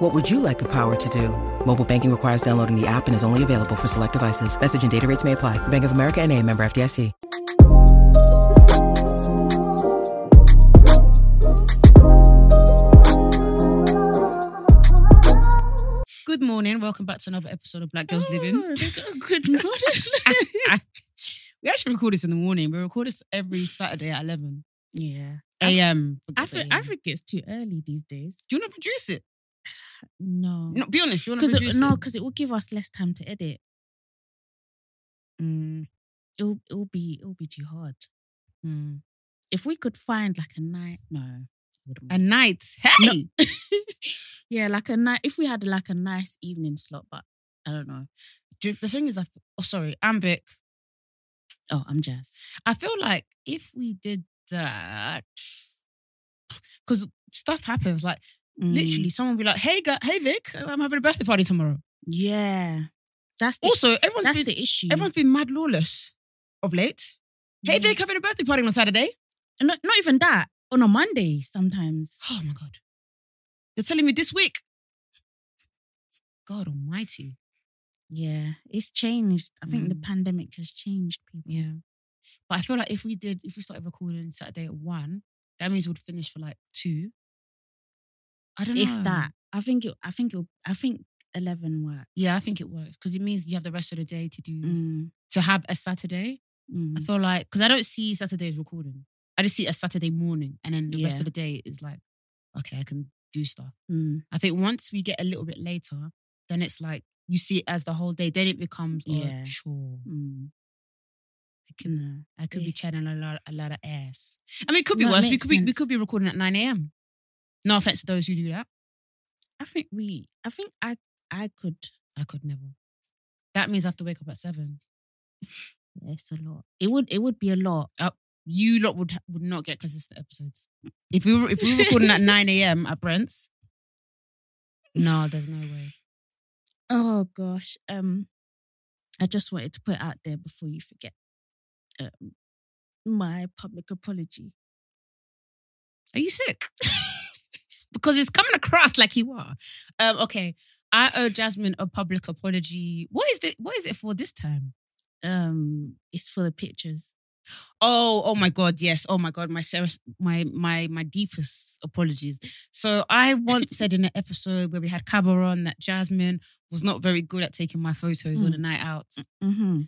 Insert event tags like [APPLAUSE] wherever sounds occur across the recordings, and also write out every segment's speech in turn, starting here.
What would you like the power to do? Mobile banking requires downloading the app and is only available for select devices. Message and data rates may apply. Bank of America and a member FDIC. Good morning. Welcome back to another episode of Black Girls oh, Living. [LAUGHS] Good morning. [LAUGHS] we actually record this in the morning. We record this every Saturday at 11 yeah. a.m. I think I think it's too early these days. Do you want to produce it? No. No, be honest. You want to Because produce it, no, because it will give us less time to edit. Mm, it'll it'll be it'll be too hard. Mm. If we could find like a night, no, A night. Hey! [LAUGHS] yeah, like a night. If we had like a nice evening slot, but I don't know. Do- The thing is, I, oh, sorry, I'm Vic. Oh, I'm Jazz. I feel like if we did that, because stuff happens, like Mm, literally, someone will be like, hey, gu- hey, Vic, I'm having a birthday party tomorrow. yeah. That's the, Also, everyone's that's been, the issue. everyone's been mad lawless of late. Hey, Yeah. Vic, having a birthday party on a Saturday. And not, not even that on a Monday sometimes. Oh my God. They're telling me this week. God almighty. Yeah, it's changed. I think the Mm. pandemic has changed people. Yeah. But I feel like if we did, if we started recording Saturday at one, that means we'd finish for like two. I don't know. If that, I think it. I think it. I think eleven works. Yeah, I think it works because it means you have the rest of the day to do, Mm, to have a Saturday. mm. I feel like, because I don't see Saturdays recording. I just see a Saturday morning and then the rest of the day is like, okay, I can do stuff. Mm. I think once we get a little bit later, then it's like you see it as the whole day. Then it becomes Yeah. a chore. Mm. I can, No. I could be chatting a lot, a lot of ass. I mean, it could be No, worse. We could be, we could be recording at nine a.m. No offense to those who do that. I think we. I think I. I could. I could never. That means I have to wake up at seven. [LAUGHS] It's a lot. It would. It would be a lot. You lot would would not get consistent episodes. If we were if we were recording at [LAUGHS] nine a.m. at Brent's, no, there's no way. Oh gosh. Um, I just wanted to put it out there before you forget. Um, my public apology. Are you sick? [LAUGHS] because it's coming across like you are. Um, okay, I owe Jasmine a public apology. What is it? What is it for this time? Um, it's for the pictures. Oh, oh my God, yes. Oh my God, my serious, my my my deepest apologies. So I once [LAUGHS] said in an episode where we had Cabba on that Jasmine was not very good at taking my photos on Mm. a night out. Mm-hmm.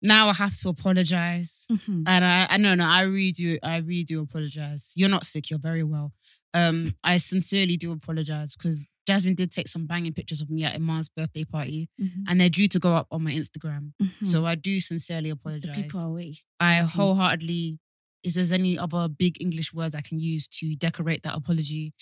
Now I have to apologize. Mm-hmm. And I, I no, no, I really do, I really do apologize. You're not sick, you're very well. Um, I sincerely do apologize because Jasmine did take some banging pictures of me at Iman's birthday party, Mm-hmm. and they're due to go up on my Instagram. Mhm. So I do sincerely the apologize. people are waste. I wholeheartedly, is there's any other big English words I can use to decorate that apology,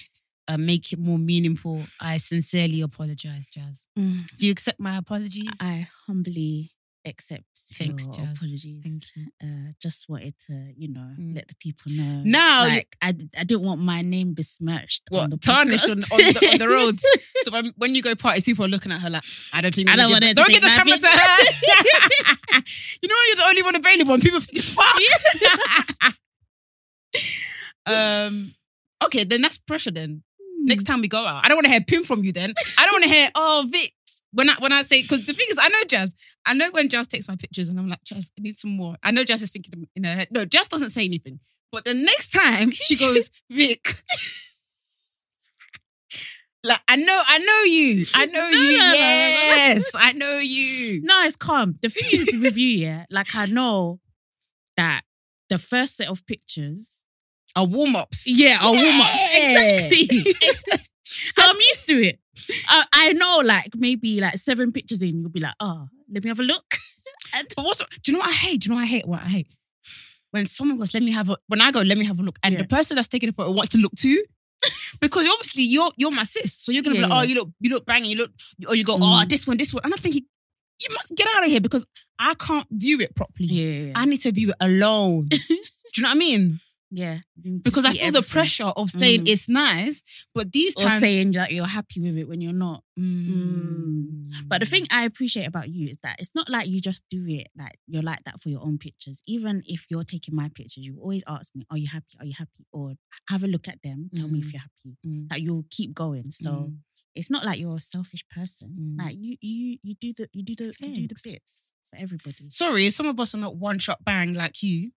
uh, make it more meaningful? I sincerely apologize, Jazz. Mm. Do you accept my apologies? I humbly accept Thanks, your Jazz. apologies. Uh, just wanted to, you know, Mm. let the people know. Now like I, I didn't want my name besmirched. on What the tarnish on, on, the, on the road? So when, when you go parties, people are looking at her like, I don't think I don't want give her the- to don't give the camera to her. [LAUGHS] you know you're the only one available, and people think fuck. [LAUGHS] um. Okay, then that's pressure. Then next time we go out, I don't want to hear pim from you. Then I don't want to hear oh Vic. When I when I say because the thing is I know Jazz. I know when Jazz takes my pictures and I'm like Jazz, I need some more. I know Jazz is thinking in her head. No, Jazz doesn't say anything. But the next time she goes [LAUGHS] Vic. Like I know, I know you. I know No, you. no, no, no, yes, I know you. No, it's calm. The thing is with you, yeah, like I know that the first set of pictures, A warm ups. yeah, are warm ups. Exactly. [LAUGHS] so I'm used to it. I, I know, like maybe like seven pictures in, you'll be like, oh, let me have a look. [LAUGHS] But what's do you know what I hate? Do you know what I hate? What I hate? When someone goes, let me have a when I go, let me have a look. And Yeah. the person that's taking the photo wants to look too. [LAUGHS] because obviously you're you're my sis. So you're gonna Yeah, be like, oh, you look, you look banging, you look, or you go, Mm. oh, this one, this one. And I'm thinking, you must get out of here because I can't view it properly. Yeah. I need to view it alone. [LAUGHS] Do you know what I mean? Yeah. You need to Because I feel the pressure of saying Mm. it's nice, but these Or times saying that you're happy with it when you're not. Mm. But the thing I appreciate about you is that it's not like you just do it like you're like that for your own pictures. Even if you're taking my pictures, you always ask me, "Are you happy? Are you happy?" Or have a look at them. Tell me if Mm. you're happy. Mm. Like you'll keep going. So Mm. it's not like you're a selfish person. Mm. Like you, you, you do the, you do the, you do the bits for everybody. sorry, some of us are not one shot bang like you.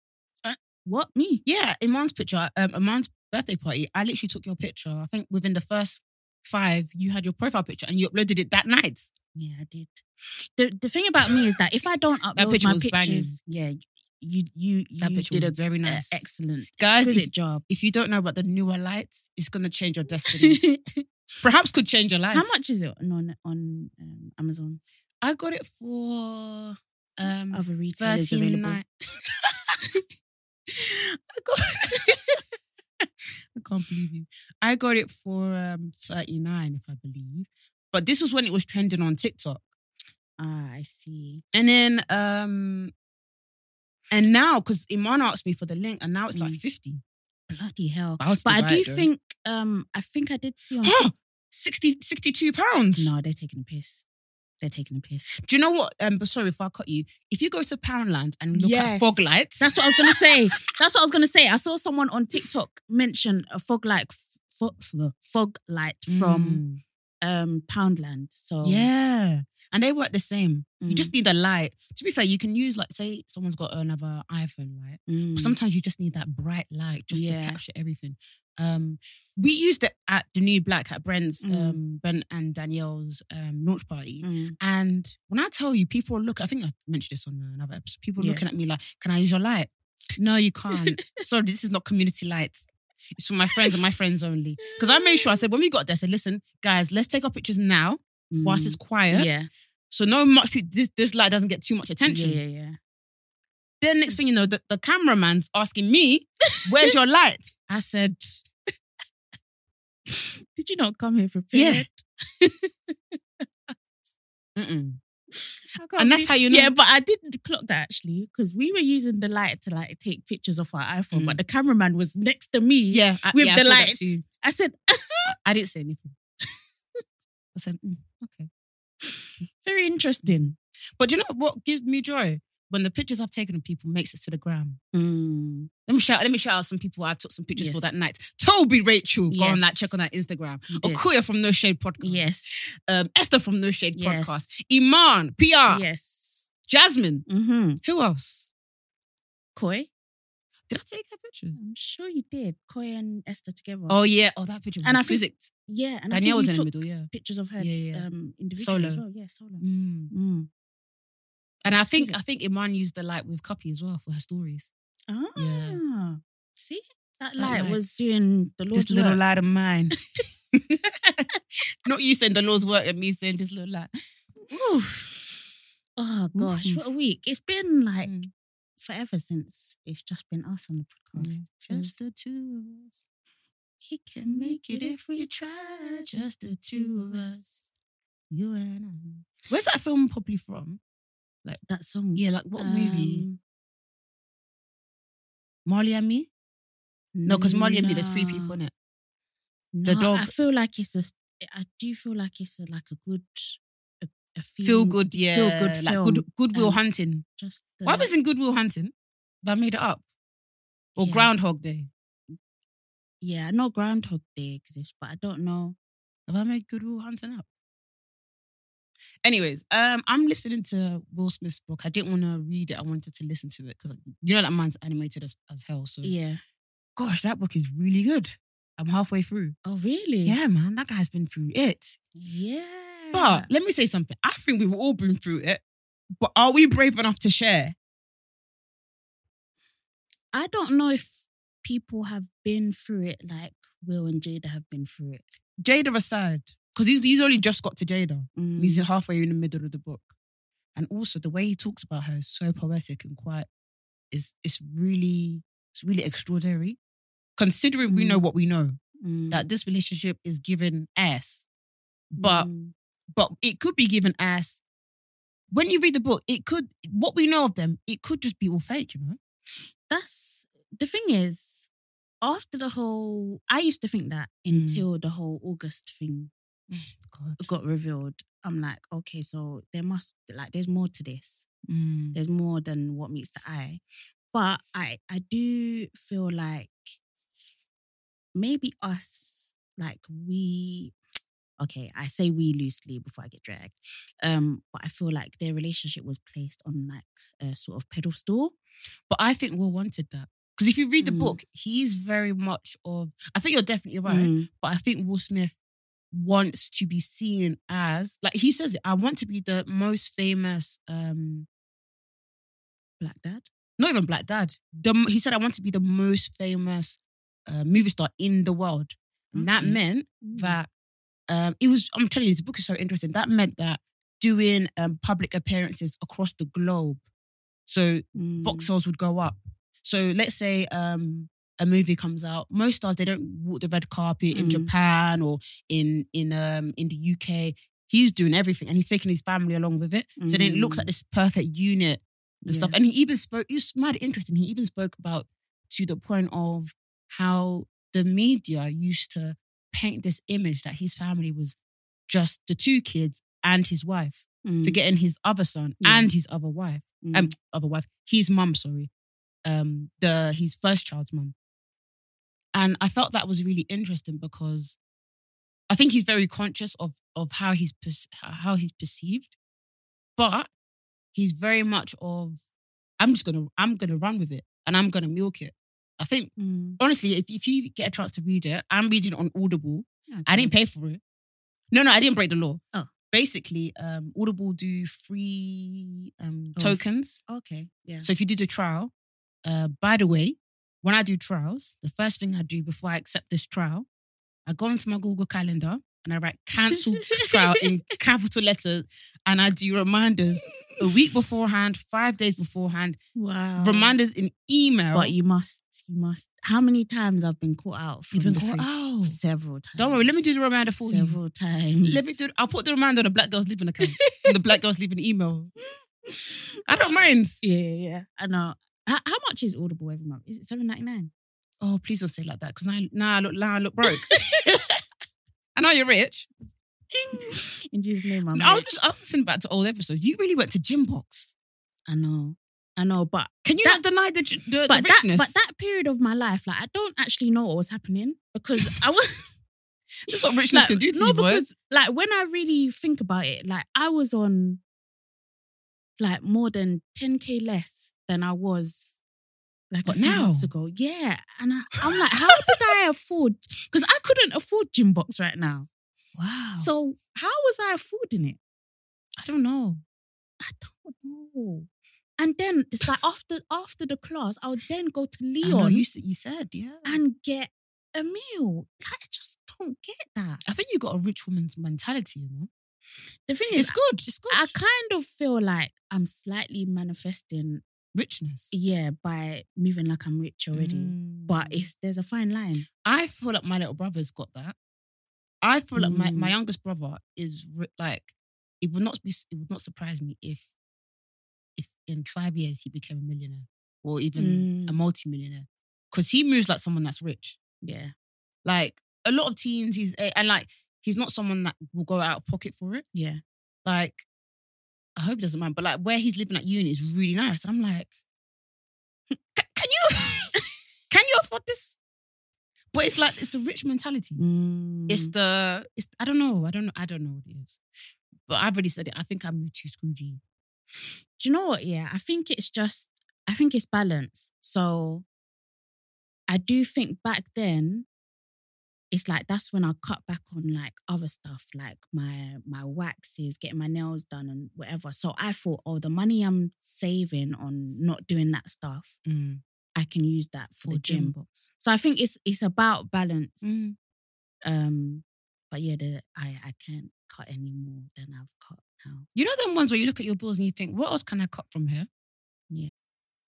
What me? Yeah, Iman's picture, um, Iman's birthday party, I literally took your picture. I think within the first five, you had your profile picture and you uploaded it that night. Yeah, I did. The the thing about me is that if I don't [LAUGHS] upload picture my was pictures, yeah, you you you picture did a very nice. excellent, Guys, if- job. If you don't know about the Neewer lights, it's gonna change your destiny. [LAUGHS] Perhaps could change your life. How much is it on on um, Amazon? I got it for um Other retailers available. [LAUGHS] I got [LAUGHS] I can't believe you. I got it for um 39, if I believe. But this was when it was trending on TikTok. Ah, I see. And then um and now because Iman asked me for the link and now it's like Mm. 50. Bloody hell! I But I do though. think um I think I did see on. 60, 62 pounds. no, they're taking a piss. They're taking a piss. Do you know what? Um, but sorry if I cut you. If you go to Poundland and look Yes. at fog lights, That's what I was gonna say. [LAUGHS] That's what I was gonna say. I saw someone on TikTok mention a fog light fog, fog light from um Poundland. So Mm. yeah, and they work the same. You Mm. just need a light. To be fair, you can use like say someone's got another iPhone light. mm, sometimes you just need that bright light just Yeah. to capture everything. Um, we used it at the new Black at Brent's, Mm. um, Brent and Danielle's um, launch party. mm, And when I tell you, people look. I think I mentioned this on another episode. People Yeah. looking at me like, "Can I use your light?" No, you can't. [LAUGHS] Sorry, this is not community lights. It's for my friends and my friends only. Because I made sure I said when we got there, I said, "Listen, guys, let's take our pictures now whilst mm. it's quiet, yeah, so no much this this light doesn't get too much attention." yeah, yeah, yeah. Then next thing you know, the, the cameraman's asking me, "Where's your light?" I said, [LAUGHS] Did you not come here prepared? [LAUGHS] Mm-mm. And that's how you know. Yeah, but I did clock that actually because we were using the light to like take pictures of our iPhone, Mm. but the cameraman was next to me. yeah, I, with yeah, the saw that lights. too. I said, I didn't say anything. [LAUGHS] I said, "Mm, okay. very interesting. But do you know what gives me joy? When the pictures I've taken of people makes it to the gram. Mm. Let me shout. Let me shout out some people I took some pictures for that night. Toby Rachel, go on that check on that Instagram. Okuya from No Shade Podcast. Yes. Um, Esther from No Shade Yes. Podcast. Iman, PR, Yes. Jasmine. Mm-hmm. Who else? Koi. Did I take her pictures? I'm sure you did. Koi and Esther together. Oh yeah. Oh, that picture was And I think- yeah. And Danielle I was in the middle. Yeah. pictures of her Yeah, yeah. um, individually as Solo. well. Yeah, solo. Mm. Mm. And I think. I think Iman used the light with Cuppy as well for her stories. Ah. See? That That light was light's- doing the Lord's this little work. light of mine. [LAUGHS] [LAUGHS] Not you saying the Lord's work and me saying this little light. Ooh. Oh gosh, Mhm. what a week. It's been like Mm. forever since it's just been us on the podcast. Just the two of us. We can make it if we try. Just the two of us. You and I. Where's that film probably from? That song. Yeah, like what movie? Um, Marley and Me? No, because Marley and Me, there's three people in it. The No, dog- I feel like it's a. I do feel like it's a, like a good, a, a Feel feeling- good, yeah. feel good Like good, Goodwill Um, Hunting. Just the, What was in Goodwill Hunting? I made it up? Or Yeah. Groundhog Day? Yeah, I know Groundhog Day exists, but I don't know. Have I made Goodwill Hunting up? Anyways, um, I'm listening to Will Smith's book. I didn't want to read it. I wanted to listen to it because you know that man's animated as, as hell. So, Yeah. gosh, that book is really good. I'm halfway through. Oh really? Yeah, man, that guy's been through it. Yeah. But let me say something. I think we've all been through it. But are we brave enough to share? I don't know if people have been through it like Will and Jada have been through it. Jada aside, because he's he's only just got to Jada. Mm. He's halfway in the middle of the book. And also the way he talks about her is so poetic and quite is it's really it's really extraordinary. Considering we know Mm. what we know, Mm. that this relationship is given ass. But Mm. but it could be given ass when you read the book, it could what we know of them, it could just be all fake, you know. That's the thing is, after the whole, I used to think that Mm. until the whole August thing [SIGHS] God. got revealed. I'm like, okay, so there must like there's more to this. Mm. There's more than what meets the eye. But I I do feel like maybe us like we [TSK] okay, I say we loosely before I get dragged. Um, but I feel like their relationship was placed on like a sort of pedestal. But I think Will wanted that. Because if you read the Mm. book, he's very much of I think you're definitely right. Mm, But I think Will Smith wants to be seen as like he says it, I want to be the most famous um Black dad. not even black dad. The, he said I want to be the most famous uh, movie star in the world. And that Okay. meant Mm. that um, it was. I'm telling you, this book is so interesting. That meant that doing um, public appearances across the globe, so Mm. box sales would go up. So let's say um, a movie comes out. Most stars they don't walk the red carpet in Mm. Japan or in in um in the UK. He's doing everything, and he's taking his family along with it. So then it looks Mm. like this perfect unit and stuff. Yeah. And he even spoke. It was mad interesting. He even spoke about to the point of how the media used to paint this image that his family was just the two kids and his wife, Mm. forgetting his other son Yeah. and his other wife, Mm. um, other wife, his mum. Sorry, um, the his first child's mum. And I felt that was really interesting because I think he's very conscious of of how he's how he's perceived, but he's very much of I'm just gonna I'm gonna run with it and I'm gonna milk it. I think Mm. honestly, if, if you get a chance to read it, I'm reading it on Audible. I didn't pay for it. No, no, I didn't break the law. Oh. Basically, um, Audible do free um, Oh, tokens. Okay. Yeah. So if you do the trial, uh, by the way, when I do trials, the first thing I do before I accept this trial, I go into my Google Calendar and I write cancel trial in [LAUGHS] capital letters and I do reminders a week beforehand, five days beforehand, Wow. reminders in email. But you must, you must. How many times I've been caught out You've been the caught out. Several times. Don't worry, let me do the reminder for you. Several times. Let me do. I'll put the reminder on the Black Girls Living account. the Black Girls Living email. [LAUGHS] I don't mind. Yeah, yeah, yeah. I know. How, how much is Audible every month? Is it seven ninety nine? Oh, please don't say it like that because now, now I look, now I look broke. [LAUGHS] I know you're rich. In Jesus' name, I'm I was rich. just I was listening back to old episodes. You really went to Gymbox. I know. I know, but Can you That- not deny the, the, but the that richness? but that period of my life, like I don't actually know what was happening because I was [LAUGHS] That's what richness like, can do to no, you, boy. because like when I really think about it, like I was on like more than 10k less than I was like But a few now? months ago. Yeah. And I, I'm like, how did I afford? Because I couldn't afford Gymbox right now. Wow. So how was I affording it? I don't know. I don't know. And then it's like after after the class, I would then go to Leon you you said yeah. and get a meal. Like, I just don't get that. I think you got a rich woman's mentality. You know, The thing is, it's good. It's good. I kind of feel like I'm slightly manifesting, richness. yeah, by moving like I'm rich already. But Mm. it's there's a fine line. I feel like my little brother's got that. I feel like my, Mm. my youngest brother is ri- like it would not be it would not surprise me if if in five years he became a millionaire or even a Mm. multi-millionaire because he moves like someone that's rich. Yeah. Like a lot of teens, he's a- and like he's not someone that will go out of pocket for it. Yeah. Like I hope he doesn't mind, but like where he's living at uni is really nice. And I'm like, "Can, can you [LAUGHS] can you afford this? But it's like it's the rich mentality. It's Mm. the it's I don't know. I don't know. I don't know what it is. But I've already said it. I think I moved too Scroogey. Do you know what? Yeah, I think it's just, I think it's balance. So I do think back then, it's like that's when I cut back on like other stuff, like my my waxes, getting my nails done and whatever. So I thought, oh, the money I'm saving on not doing that stuff, I can use that for, For the gym. box. So I think it's it's about balance. Mm. Um, but yeah, the, I I can't cut any more than I've cut now. You know them ones where you look at your bills and you think, what else can I cut from here? Yeah.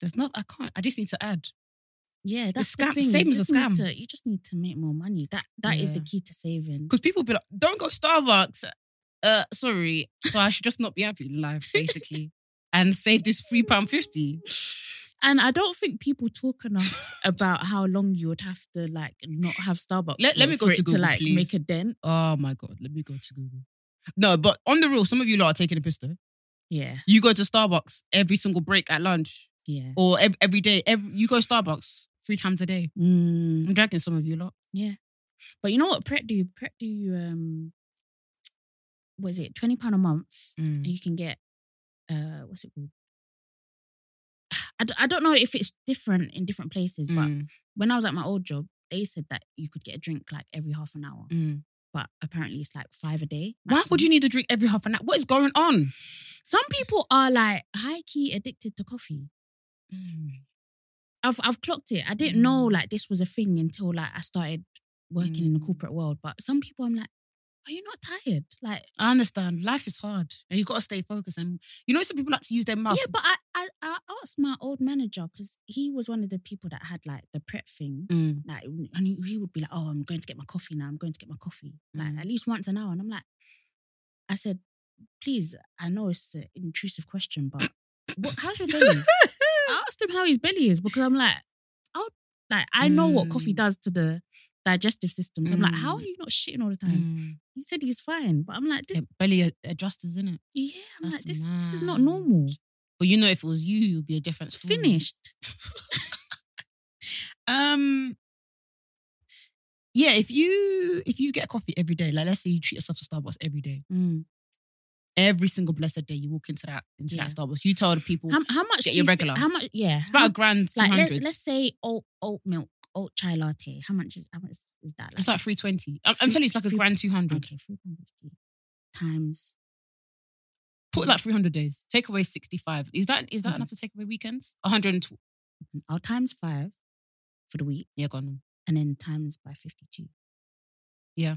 There's not. I can't. I just need to add. Yeah, that's scam- the thing. saving's you a need scam. to- you just need to make more money. That that is the key to saving. Because people be like, don't go Starbucks. Uh, sorry. So I should just not be happy in life, basically, [LAUGHS] and save this three pound fifty. And I don't think people talk enough about how long you would have to like not have Starbucks. Let- let me go to Google, like please. make a dent. Oh my god, let me go to Google. No, but on the real, some of you lot are taking a pistol. Yeah, You go to Starbucks every single break at lunch, yeah. or ev- every day. Every, you go Starbucks three times a day. Mm, I'm dragging some of you a lot. yeah. But you know what Pret do? Pret do you um what is it, twenty pound a month and you can get uh what's it called? [SIGHS] I, d- I don't know if it's different in different places, but Mm, when I was at my old job, they said that you could get a drink like every half an hour. mm. But apparently it's like five a day. Why would you need a drink every half an hour? What is going on? Some people are like high key addicted to coffee. I've I've clocked it. I didn't know Mm. like this was a thing until like I started working in the Mm. corporate world. But some people, I'm like, are you not tired? Like, I understand. Life is hard, and you got to stay focused. And you know, some people like to use their mouth. yeah. But I I, I asked my old manager because he was one of the people that had like the Pret thing. Mm. Like, and he, he would be like, "Oh, I'm going to get my coffee now. I'm going to get my coffee." Like Mm. at least once an hour. And I'm like, I said, "Please, I know it's an intrusive question, but what, how's your belly?" [LAUGHS] [LAUGHS] I asked him how his belly is because I'm like, oh, like I know what coffee Mm. does to the digestive system. So I'm like, how are Mm. you not shitting all the time? Mm. He said he's fine, but I'm like, this, Yeah, belly ad- adjusters, isn't it? yeah, I'm like, That's this, this is not normal. But you know, if it was you, would be a different story. Finished. [LAUGHS] Um. Yeah, if you if you get coffee every day, like let's say you treat yourself to Starbucks every day, Mm. Every single blessed day, you walk into that into Yeah. that Starbucks. You tell the people How, how much? Get your you regular. how much? Yeah, it's about how, a grand two like Let, let's say oat oat milk, oat chai latte. How much is how much is that? It's like three twenty. I'm, I'm telling you, it's like a grand two hundred. Okay, three pound fifty times. Put like three hundred days. Take away sixty five. Is that is that Mhm. enough to take away weekends? One hundred and I'll times five for the week, Yeah, go on. and then times by fifty-two. Yeah.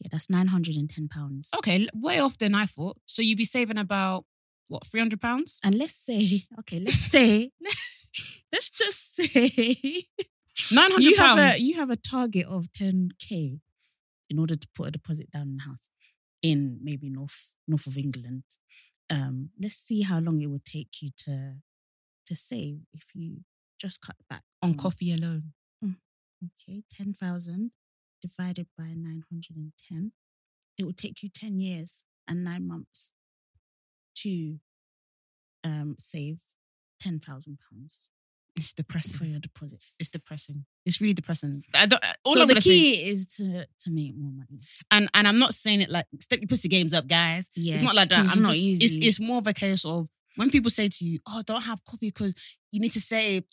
Yeah, that's nine hundred and ten pounds. Okay, way off than I thought. So you'd be saving about what three hundred pounds? And let's say, okay, let's say, [LAUGHS] let's just say [LAUGHS] Nine hundred you have pounds. a you have a target of 10k in order to put a deposit down in the house in maybe north north of England. Um, let's see how long it would take you to to save if you just cut back on coffee alone. Okay, ten thousand divided by nine hundred and ten. It will take you ten years and nine months to um save ten thousand pounds It's depressing for your deposit. It's depressing. It's really depressing. I don't, all so I'm the gonna say, key is to to make more money. and and I'm not saying it like step your pussy games up, guys. Yeah, It's not like that. it's I'm not just- easy. It's it's more of a case of when people say to you, "Oh, don't have coffee because you need to save."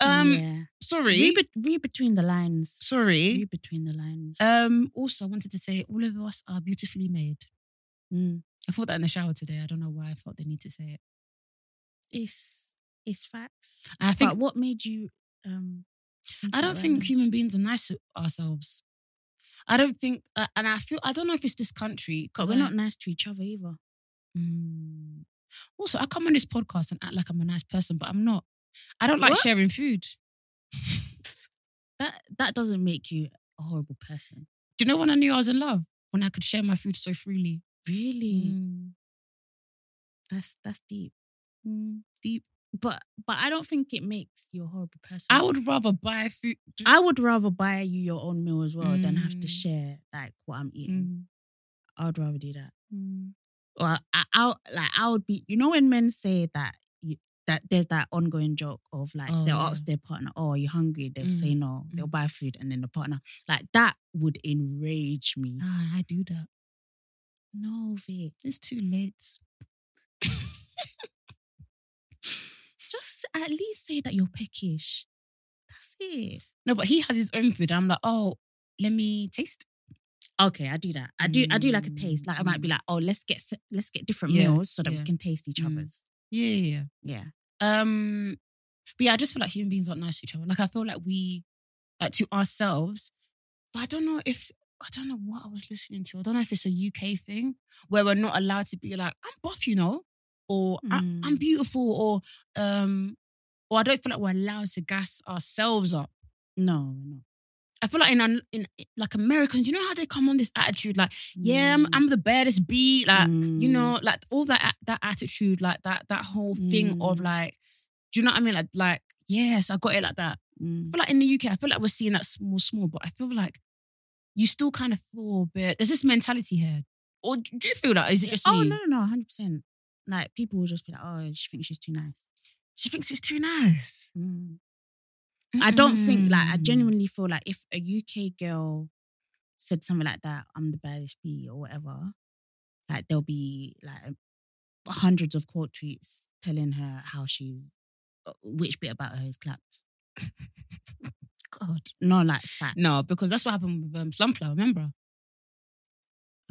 Um, yeah. sorry, Read, be- read between the lines. sorry. Read between the lines. Um, also, I wanted to say all of us are beautifully made. Mm. I thought that in the shower today. I don't know why I felt the need to say it. It's it's facts. And I think but what made you? Um, I don't think right now? human beings are nice to ourselves. I don't think, uh, and I feel I don't know if it's this country because we're not nice to each other either. Mm. Also, I come on this podcast and act like I'm a nice person, but I'm not. I don't like What? sharing food. That that doesn't make you a horrible person. Do you know when I knew I was in love? When I could share my food so freely. Really? Mm. That's that's deep. Mm. Deep. But but I don't think it makes you a horrible person. I would rather buy food. I would rather buy you your own meal as well than have to Mm. share like what I'm eating. I would rather do that. Or I, I like I would be. You know when men say that that there's that ongoing joke of like they'll Oh. ask their partner, "Oh, are you hungry?" They'll say Mm. no. They'll Mm. buy food, and then the partner like that would enrage me. Ah, I do that. No, Vic. It's too late. just at least say that you're peckish. That's it. No, but he has his own food. I'm like, oh, let me taste. Okay, I do that. I do. I do like a taste. Like I might be Mm. like, oh, let's get let's get different Yeah, meals so that yeah. we can taste each Mm. other's. Yeah, yeah, Yeah. yeah. Um, but yeah, I just feel like human beings aren't nice to each other. Like I feel like we, like to ourselves. But I don't know if I don't know what I was listening to. I don't know if it's a UK thing where we're not allowed to be like, I'm buff, you know, or I, I'm Mm. beautiful, or um, or I don't feel like we're allowed to gas ourselves up. No, we're not. I feel like in, in like Americans, you know how they come on this attitude, like, yeah, I'm, Mm. I'm the baddest bee, like you Mm. know, like all that that attitude, like that that whole thing of Mm. like, do you know what I mean? Like, like yes, I got it like that. I Mm. feel like in the UK, I feel like we're seeing that small, small, but I feel like you still kind of feel a bit. There's this mentality here, or do you feel that? Is it just oh me? no, no, no, hundred percent. Like people will just be like, oh, she thinks she's too nice. She thinks it's too nice. I don't think like I Mm. genuinely feel like if a UK girl said something like that, I'm the baddest bee or whatever, like there'll be like hundreds of quote tweets telling her how she's uh, which bit about her is clapped. [LAUGHS] God. No, like facts. No, because that's what happened with um, Slumflower. Remember,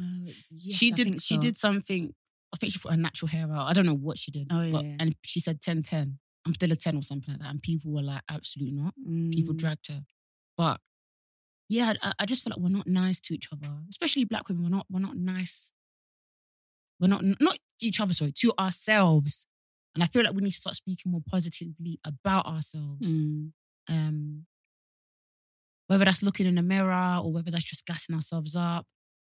Uh, yes, she I did. think She so. did something. I think she put her natural hair out. I don't know what she did. Oh, yeah, but- yeah. And she said 10 10. I'm still a 10 or something like that. And people were like, absolutely not. People Mm. dragged her. But yeah, I, I just feel like we're not nice to each other, especially black women. We're not. We're not nice. We're not not each other. Sorry, to ourselves. And I feel like we need to start speaking more positively about ourselves. Mm. Um, whether that's looking in the mirror or whether that's just gassing ourselves up,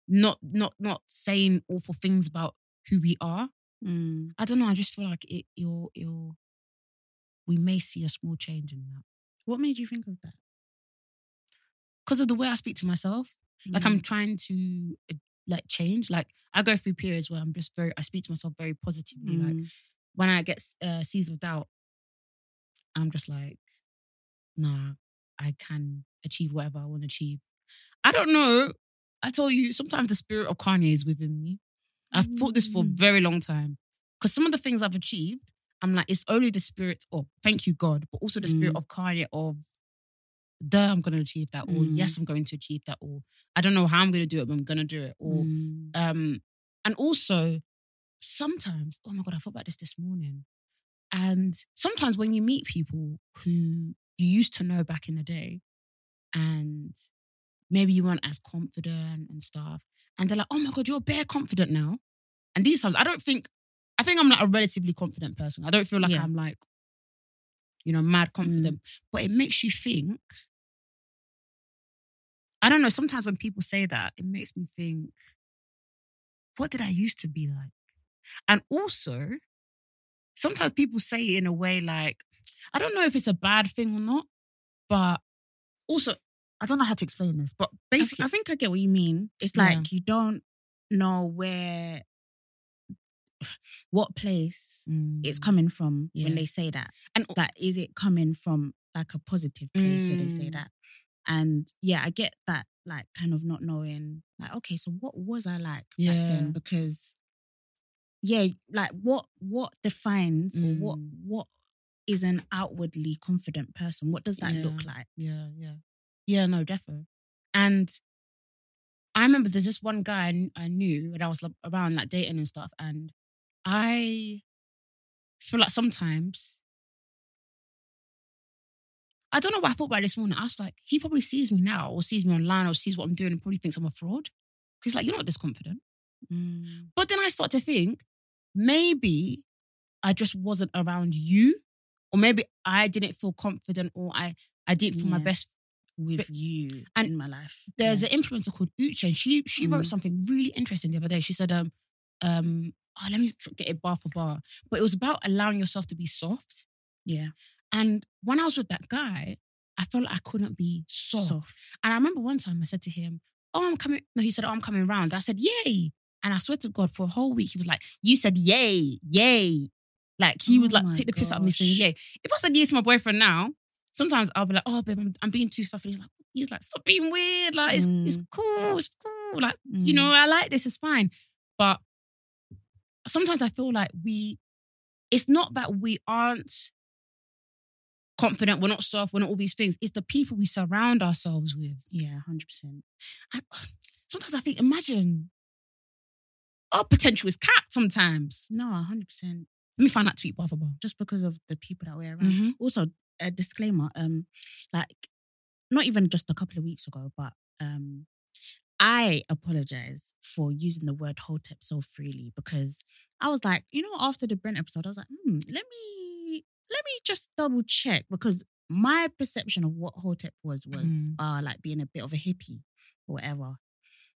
not not not saying awful things about who we are. Mm. I don't know. I just feel like it. You'll you'll. We may see a small change in that What made you think of that? because of the way I speak to myself. Like I'm Mm. trying to uh, like change. Like I go through periods where I'm just very. I speak to myself very positively. Like Mm. when I get uh, seized with doubt, I'm just like, nah, I can achieve whatever I want to achieve. I don't know. I told you, sometimes the spirit of Kanye is within me. I've thought this for a Mm. very long time. Because some of the things I've achieved, I'm like, it's only the spirit of, thank you, God, but also the spirit Mm. of Kanye of, duh, I'm going to achieve that. Or, Mm. yes, I'm going to achieve that. Or, I don't know how I'm going to do it, but I'm going to do it. Or, Mm. um, and also sometimes, oh my god, I thought about this this morning. And sometimes when you meet people who you used to know back in the day, and maybe you weren't as confident and stuff, and they're like, oh my god, you're bare confident now. And these times, I don't think, I think I'm like a relatively confident person. I don't feel like Yeah. I'm like, you know, mad confident, mm. but it makes you think. I don't know. Sometimes when people say that, it makes me think, what did I used to be like? And also, sometimes people say it in a way like, I don't know if it's a bad thing or not, but also, I don't know how to explain this, but basically, I think I get what you mean. It's Yeah. like you don't know where, what place it's Mm. coming from Yeah. when they say that. And That is it coming from like a positive place where they say Mm. that. And yeah, I get that like kind of not knowing like, okay, so what was I like back then? Because yeah, like what what defines or what Mm. what is an outwardly confident person? What does that look like? Yeah, yeah. Yeah, no, definitely. And I remember there's this one guy I, knew when I was around like dating and stuff. And I feel like sometimes, I don't know what I thought about this morning. I was like, he probably sees me now or sees me online or sees what I'm doing and probably thinks I'm a fraud. Because like, you're not this confident. Mm. But then I start to think maybe I just wasn't around you, or maybe I didn't feel confident, or I I didn't feel my best. with But- you and in my life. There's yeah. an influencer called Uche, and she she wrote Mm. something really interesting the other day. She said, um, um, oh, let me get it bar for bar, but it was about allowing yourself to be soft. yeah And when I was with that guy, I felt like I couldn't be soft. soft. And I remember one time I said to him, Oh, I'm coming. No, he said, Oh, I'm coming round. I said, Yay. And I swear to God, for a whole week, he was like, You said yay, yay. Like he would Oh like take the piss out of me saying yay. If I said yay to my boyfriend now, sometimes I'll be like, Oh, babe, I'm, I'm being too soft. And he's like, He's like, Stop being weird. Like, it's, it's Mm. cool. It's cool. Like, you Mm. know, I like this. It's fine. But sometimes I feel like we, it's not that we aren't confident, we're not soft, we're not all these things. It's the people we surround ourselves with. Yeah, hundred percent. And sometimes I think, imagine our potential is capped sometimes. No, hundred percent. Let me find that tweet, blah, blah, blah. Just because of the people that we're around. Mhm. Also, a disclaimer. Um, like not even just a couple of weeks ago, but um, I apologize for using the word hotep so freely because I was like, you know, after the Brent episode, I was like, hmm, let me let me just double check because my perception of what hotep was was Mm. uh like being a bit of a hippie or whatever.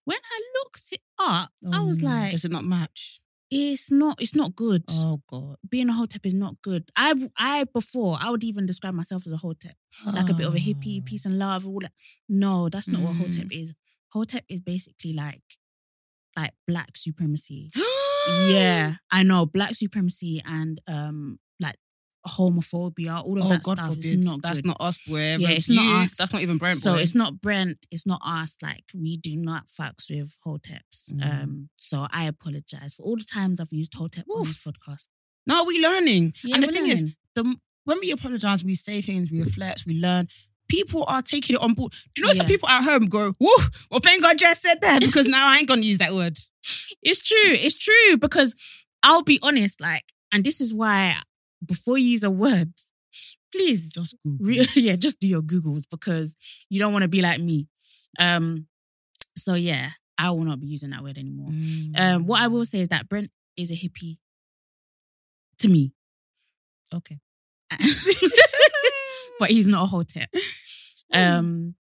When I looked it up, I was Oh, like, does it not match? it's not it's not good. Oh God. Being a hotep is not good. I I before I would even describe myself as a hotep like a bit of a hippie, Oh. peace and love, all that. No, that's not what hotep is. Hotep is basically like like black supremacy. [GASPS] yeah, I know black supremacy and um like homophobia, all of Oh that God stuff. forbid. It's not That's good. not us, boy. Yeah, it's not us. That's not even Brent. so boy. it's not Brent, it's not us. Like we do not fucks with Hoteps. Mm. Um, so I apologize for all the times I've used Hotep on this podcast. No, we learning. Yeah, and the thing is, the when we apologize, we say things, we reflect, we learn. People are taking it on board. Do you know some Yeah. people at home go, "Woo! Well, thank God Jess said that [LAUGHS] because now I ain't gonna use that word." It's true. It's true because I'll be honest, like, and this is why before you use a word, please Just Google. Re- [LAUGHS] yeah, just do your Googles because you don't want to be like me. Um, so yeah, I will not be using that word anymore. Mm. Um, what I will say is that Brent is a hippie to me, okay. [LAUGHS] but he's not a hotep. Um,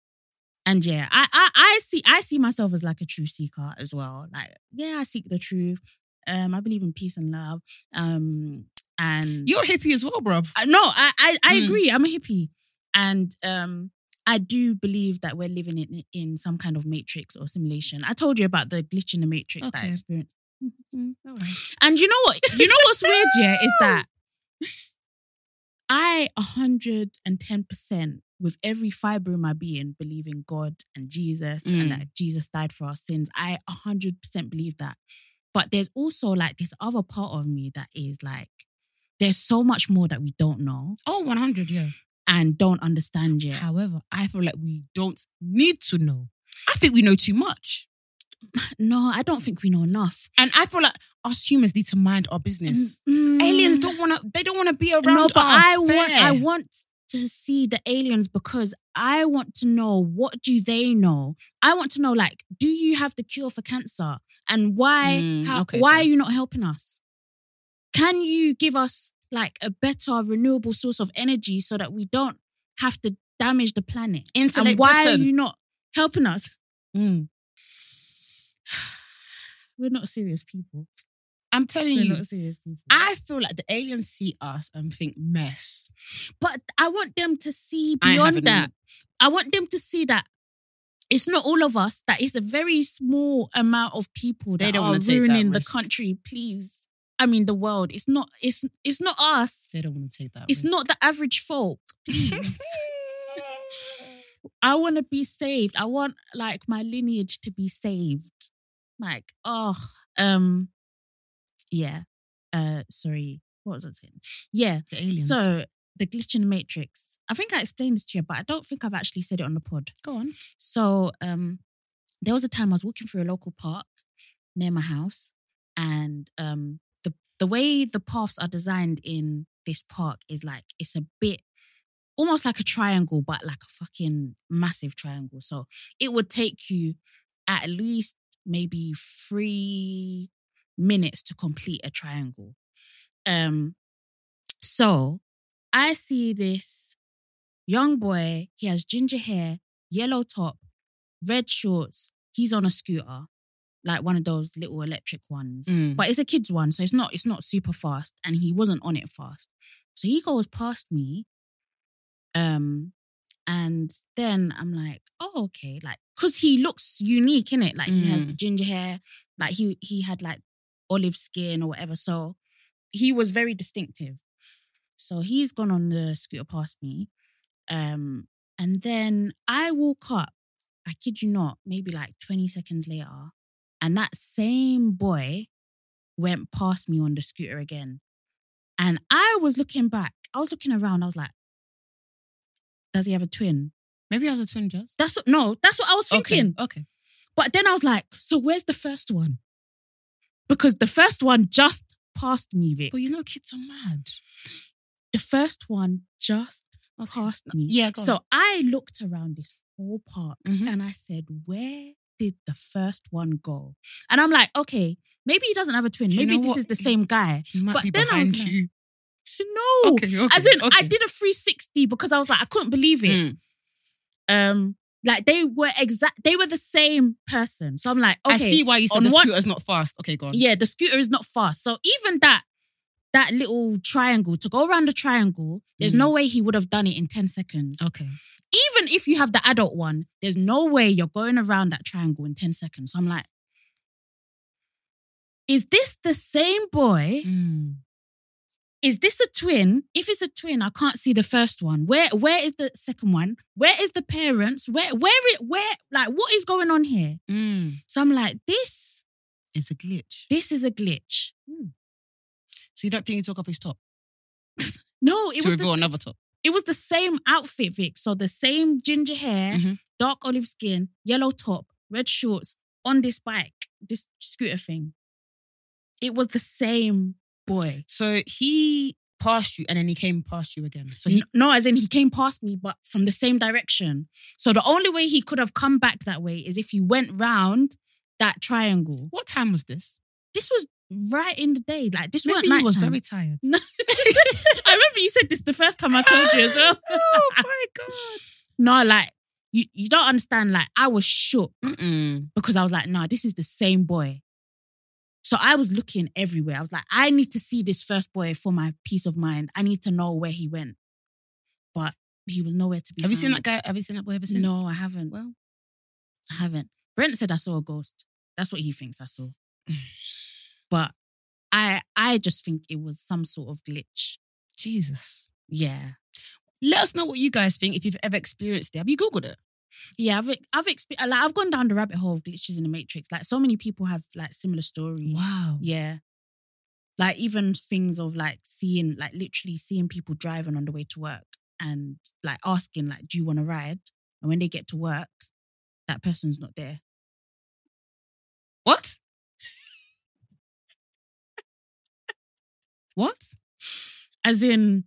and yeah, I, I I see I see myself as like a true seeker as well. Like, yeah, I seek the truth. Um, I believe in peace and love. Um, and You're a hippie as well, bruv. Uh, no, I I, I Mm. agree. I'm a hippie, and um, I do believe that we're living in in some kind of matrix or simulation. I told you about the glitch in the matrix that I experienced. Mm, right. [LAUGHS] And you know what? You know what's weird? Yeah, is that [LAUGHS] I hundred and ten percent with every fiber in my being believe in God and Jesus Mm. and that Jesus died for our sins. I hundred percent believe that. But there's also like this other part of me that is like, there's so much more that we don't know Oh, 100, yeah. and don't understand yet. However, I feel like we don't need to know. I think we know too much. [SIGHS] No, I don't think we know enough. And I feel like us humans need to mind our business. Mm, Aliens don't want to, they don't want to be around no, but us. I want I want to see the aliens because I want to know what do they know. I want to know like, do you have the cure for cancer and why Mm, how, okay, why are you not helping us? Can you give us like a better renewable source of energy so that we don't have to damage the planet? Insulate and why Britain. are you not helping us? Mm. [SIGHS] We're not serious people. I'm telling We're you, not serious people. I feel like the aliens see us and think mess. But I want them to see beyond haven't that. I want them to see that it's not all of us, that it's a very small amount of people They that don't are wanna take that ruining the country, please. I mean the world. It's not it's it's not us. They don't want to take that. It's risk. not the average folk. Please. [LAUGHS] I want to be saved. I want like my lineage to be saved. Like, oh, um, yeah. Uh sorry. What was I saying? Yeah. the aliens. So the glitch in the matrix. I think I explained this to you, but I don't think I've actually said it on the pod. go on. So um there was a time I was walking through a local park near my house, and um the the way the paths are designed in this park is like it's a bit almost like a triangle, but like a fucking massive triangle. So it would take you at least maybe three minutes to complete a triangle. Um so I see this young boy, he has ginger hair, yellow top, red shorts. He's on a scooter, like one of those little electric ones. Mm. But it's a kid's one, so it's not it's not super fast. And he wasn't on it fast. So he goes past me. Um, and then I'm like, oh, okay, like, cause he looks unique, in it. Like he has Mm. the ginger hair, like he he had like olive skin or whatever. So he was very distinctive. So he's gone on the scooter past me. Um, and then I walk up, I kid you not, maybe like 20 seconds later, and that same boy went past me on the scooter again. And I was looking back, I was looking around, I was like, does he have a twin? Maybe he has a twin, Jazz. That's what, no, that's what I was thinking. Okay. okay. But then I was like, so where's the first one? Because the first one just passed me, Vic. But you know, kids are mad. The first one just passed me. Yeah, go So on. I looked around this whole park Mhm. and I said, where did the first one go? And I'm like, okay, maybe he doesn't have a twin. You Maybe this what? is the same guy. But then I was behind like- you. [LAUGHS] no. Okay, okay, As in, I did a 360 because I was like, I couldn't believe it. Mm. Um, like they were exact, they were the same person. So I'm like, okay, I see why you said the one- is not fast. Okay, go on. yeah, the scooter is not fast. So even that that little triangle to go around the triangle, there's Mm. no way he would have done it in 10 seconds. Okay. Even if you have the adult one, there's no way you're going around that triangle in 10 seconds. So I'm like, is this the same boy? Mm. Is this a twin? If it's a twin, I can't see the first one. Where where is the second one? Where is the parents? Where where it where like what is going on here? Mm. So I'm like, this It's a glitch. this is a glitch. So you don't think he took off his top [LAUGHS] No, it to was the reveal s- another top? it was the same outfit, Vic. So the same ginger hair, Mhm. dark olive skin, yellow top, red shorts on this bike, this scooter thing. It was the same boy. So he passed you and then he came past you again. So he no, as in he came past me, but from the same direction. So the only way he could have come back that way is if he went round that triangle. what time was this? This was right in the day. Like this Maybe he was time. very tired. No. [LAUGHS] I remember you said this the first time I told you as well. [LAUGHS] oh my [LAUGHS] god. no, like you, you don't understand. Like I was shook Mm-mm. because I was like, no, this is the same boy. So I was looking everywhere. I was like, I need to see this first boy for my peace of mind. I need to know where he went. But he was nowhere to be Have you seen that guy? Have you seen that boy ever since? No, I haven't. Well, I haven't. Brent said I saw a ghost. That's what he thinks I saw. [SIGHS] But I I just think it was some sort of glitch. Jesus. Yeah. Let us know what you guys think if you've ever experienced it. Have you googled it? Yeah, I've I've experienced like I've gone down the rabbit hole of glitches in the Matrix. Like so many people have like similar stories. Wow. Yeah. Like even things of like seeing, like literally seeing people driving on the way to work and like asking, like, do you want to ride? And when they get to work, that person's not there. What? what? As in,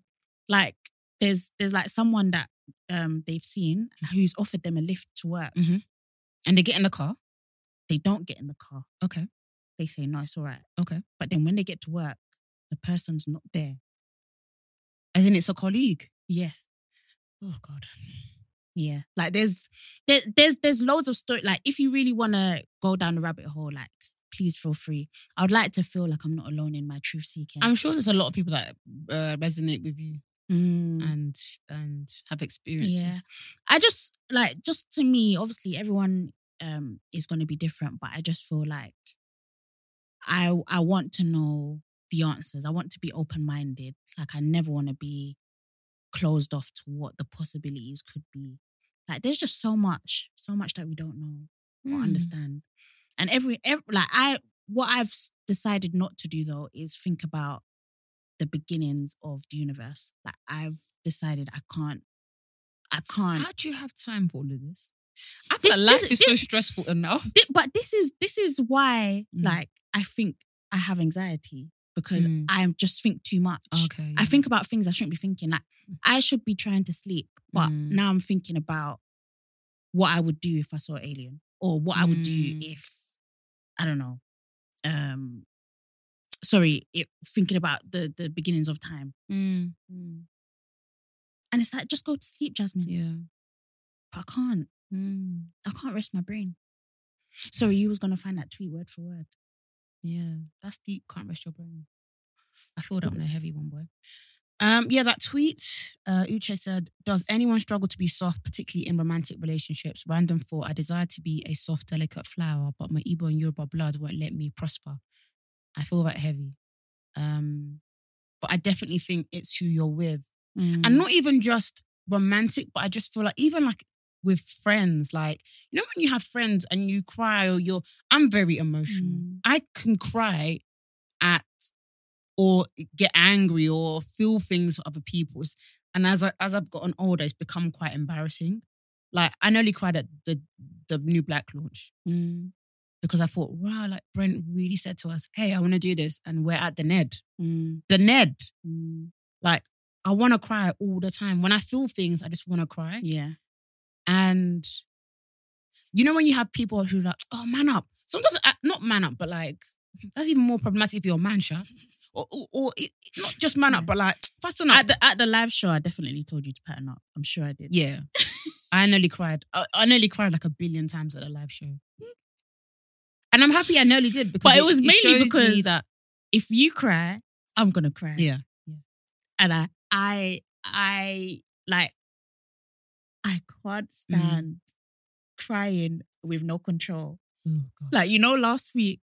like, there's there's like someone that um they've seen who's offered them a lift to work. And they get in the car. They don't get in the car. Okay. They say, no, it's all right. Okay. But then when they get to work, the person's not there. As in it's a colleague. Yes. Oh God. Yeah, like there's there, there's there's loads of story. Like if you really want to go down the rabbit hole, like please feel free. I would like to feel like I'm not alone in my truth seeking. I'm sure there's a lot of people that uh, resonate with you Mm, and and have experienced Yeah. this. I just like just to me, obviously everyone um is going to be different, but I just feel like I I want to know the answers. I want to be open minded. Like I never want to be closed off to what the possibilities could be. Like there's just so much, so much that we don't know. or Mm. understand. And every, every like I what I've decided not to do though is think about the beginnings of the universe. Like I've decided I can't I can't How do you have time for all of this? I This- feel like life this- is so stressful enough. But this is this is why Mm. like I think I have anxiety because Mm. I just think too much. Okay. I think about things I shouldn't be thinking. Like I should be trying to sleep, but Mm. now I'm thinking about what I would do if I saw an alien, or what I would do Mm. if I don't know. Um, sorry, it, thinking about the the beginnings of time, Mm. and it's like just go to sleep, Jasmine. Yeah. But I can't. Mm. I can't rest my brain. Sorry, you was gonna find that tweet word for word. Yeah. That's deep. Can't rest your brain. I feel that on a heavy one, boy. Um, yeah, that tweet, uh, Uche said, Does anyone struggle to be soft, particularly in romantic relationships? Random thought, I desire to be a soft, delicate flower, but my Igbo and Yoruba blood won't let me prosper. I feel that heavy. Um, but I definitely think it's who you're with. Mm. And not even just romantic, but I just feel like even like with friends, like, you know, when you have friends and you cry or you're, I'm very emotional. Mm. I can cry at or get angry or feel things for other people. It's- And as I, as I've gotten older, it's become quite embarrassing. Like I nearly cried at the the new Black launch Mm, because I thought, wow, like Brent really said to us, "Hey, I want to do this," and we're at the Ned, mm, the Ned. mm. Like I want to cry all the time. When I feel things, I just want to cry. Yeah. And you know when you have people who are like, oh man up. Sometimes uh, not man up, but like that's even more problematic if you're a man, sure. Or, or, or it, not just man up, but like fasten up. At the at the live show, I definitely told you to pattern up. I'm sure I did. yeah, [LAUGHS] I nearly cried. I, I nearly cried like a billion times at a live show, and I'm happy I nearly did because But it was mainly showed me because- that If you cry, I'm gonna cry. yeah, And I I I like I can't mm-hmm. stand crying with no control. oh god. Like you know, last week.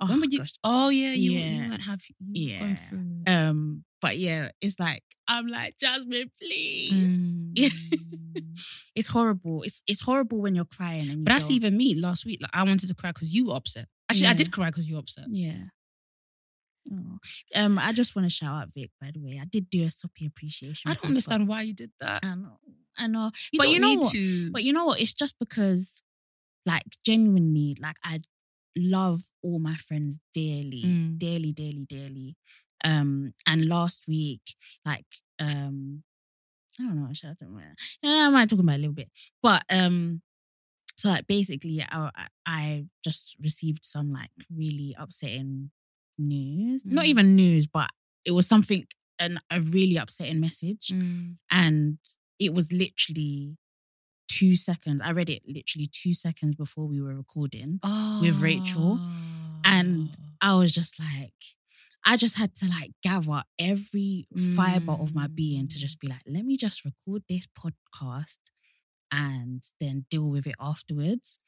Oh, when would you? gosh. Oh yeah, you Yeah. you won't have you Yeah. gone through it. Um, but yeah, it's like I'm like Jasmine, please. [LAUGHS] Mm. Yeah. It's horrible. It's it's horrible when you're crying and you But that's don't- even me last week. Like I wanted to cry because you were upset. Actually, I did cry because you were upset. Yeah. Oh. Um, I just want to shout out Vic. By the way, I did do a soppy appreciation. I don't understand why you did that. I know. I know. You but you know need what? to. But you know what? It's just because, like, genuinely, like, I love all my friends dearly, Mm. dearly, dearly, dearly. Um, and last week, like, um, I don't know. I talk about? Yeah, I might talk about it a little bit, but um, so like basically, I I- just received some like really upsetting news. Not Mm. even news, but it was something and a really upsetting message Mm. and it was literally two seconds. I read it literally two seconds before we were recording. with Rachel, and I was just like, I just had to like gather every fiber of my being to just be like, let me just record this podcast and then deal with it afterwards.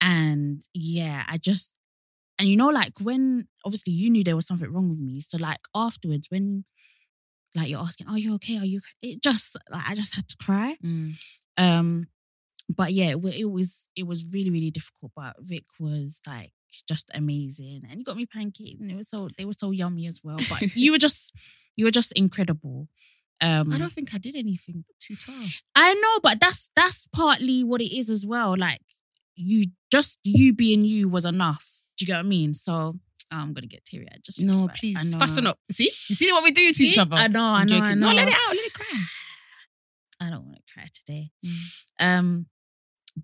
And yeah, I just, and you know, like when obviously you knew there was something wrong with me. So like afterwards, when like you're asking, are you okay? Are you, okay?" it just, like, I just had to cry. Mm. Um, but yeah, it, it was it was really really difficult. But Vic was like just amazing, and he got me pancakes, and it was so they were so yummy as well. But [LAUGHS] you were just you were just incredible. Um, I don't think I did anything too tough. I know, but that's that's partly what it is as well. Like you just you being you was enough. Do you get what I mean? So I'm gonna get teary eyed. Just No. I please, fasten up. See, you see what we do to See? each other. I know, I know, I know. No, let it out. Let it cry. I don't want to cry today. Mm. Um,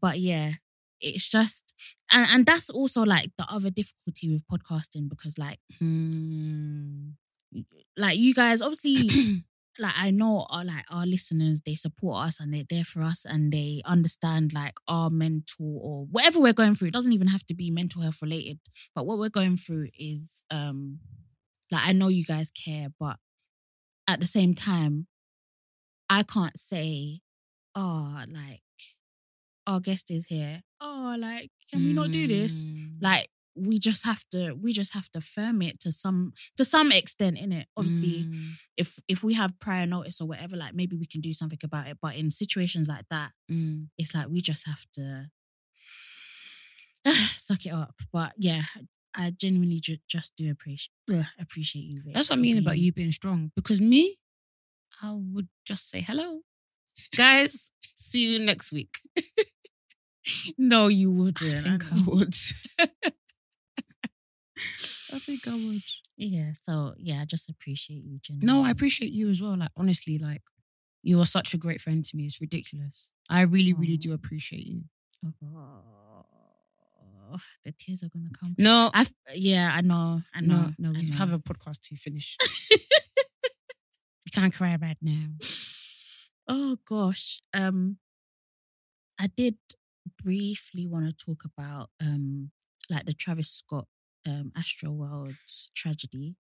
but yeah, it's just and and that's also like the other difficulty with podcasting because like Hmm. like you guys obviously [COUGHS] like I know our like our listeners they support us and they're there for us and they understand like our mental or whatever we're going through. It doesn't even have to be mental health related, but what we're going through is um like I know you guys care, but at the same time, I can't say, oh, like our guest is here. Oh, like can we not do this? Mm. Like we just have to we just have to firm it to some to some extent in it. Obviously, Mm. if if we have prior notice or whatever, like maybe we can do something about it. But in situations like that, Mm. it's like we just have to [SIGHS] suck it up. But yeah, I genuinely ju- just do appreciate appreciate you. Vic, That's what I mean about you being strong. Because me, I would just say hello, guys. see you next week. [LAUGHS] No, you wouldn't. I think I know. would. [LAUGHS] I think I would. Yeah. So yeah, I just appreciate you. Jen. No, I appreciate you as well. Like honestly, like you are such a great friend to me. It's ridiculous. I really, really do appreciate you. Oh, the tears are gonna come. No, I yeah, I know, I know, no, no. I We know. have a podcast to finish. [LAUGHS] you can't cry right now. Oh gosh. Um I did briefly want to talk about um like the Travis Scott um Astroworld tragedy.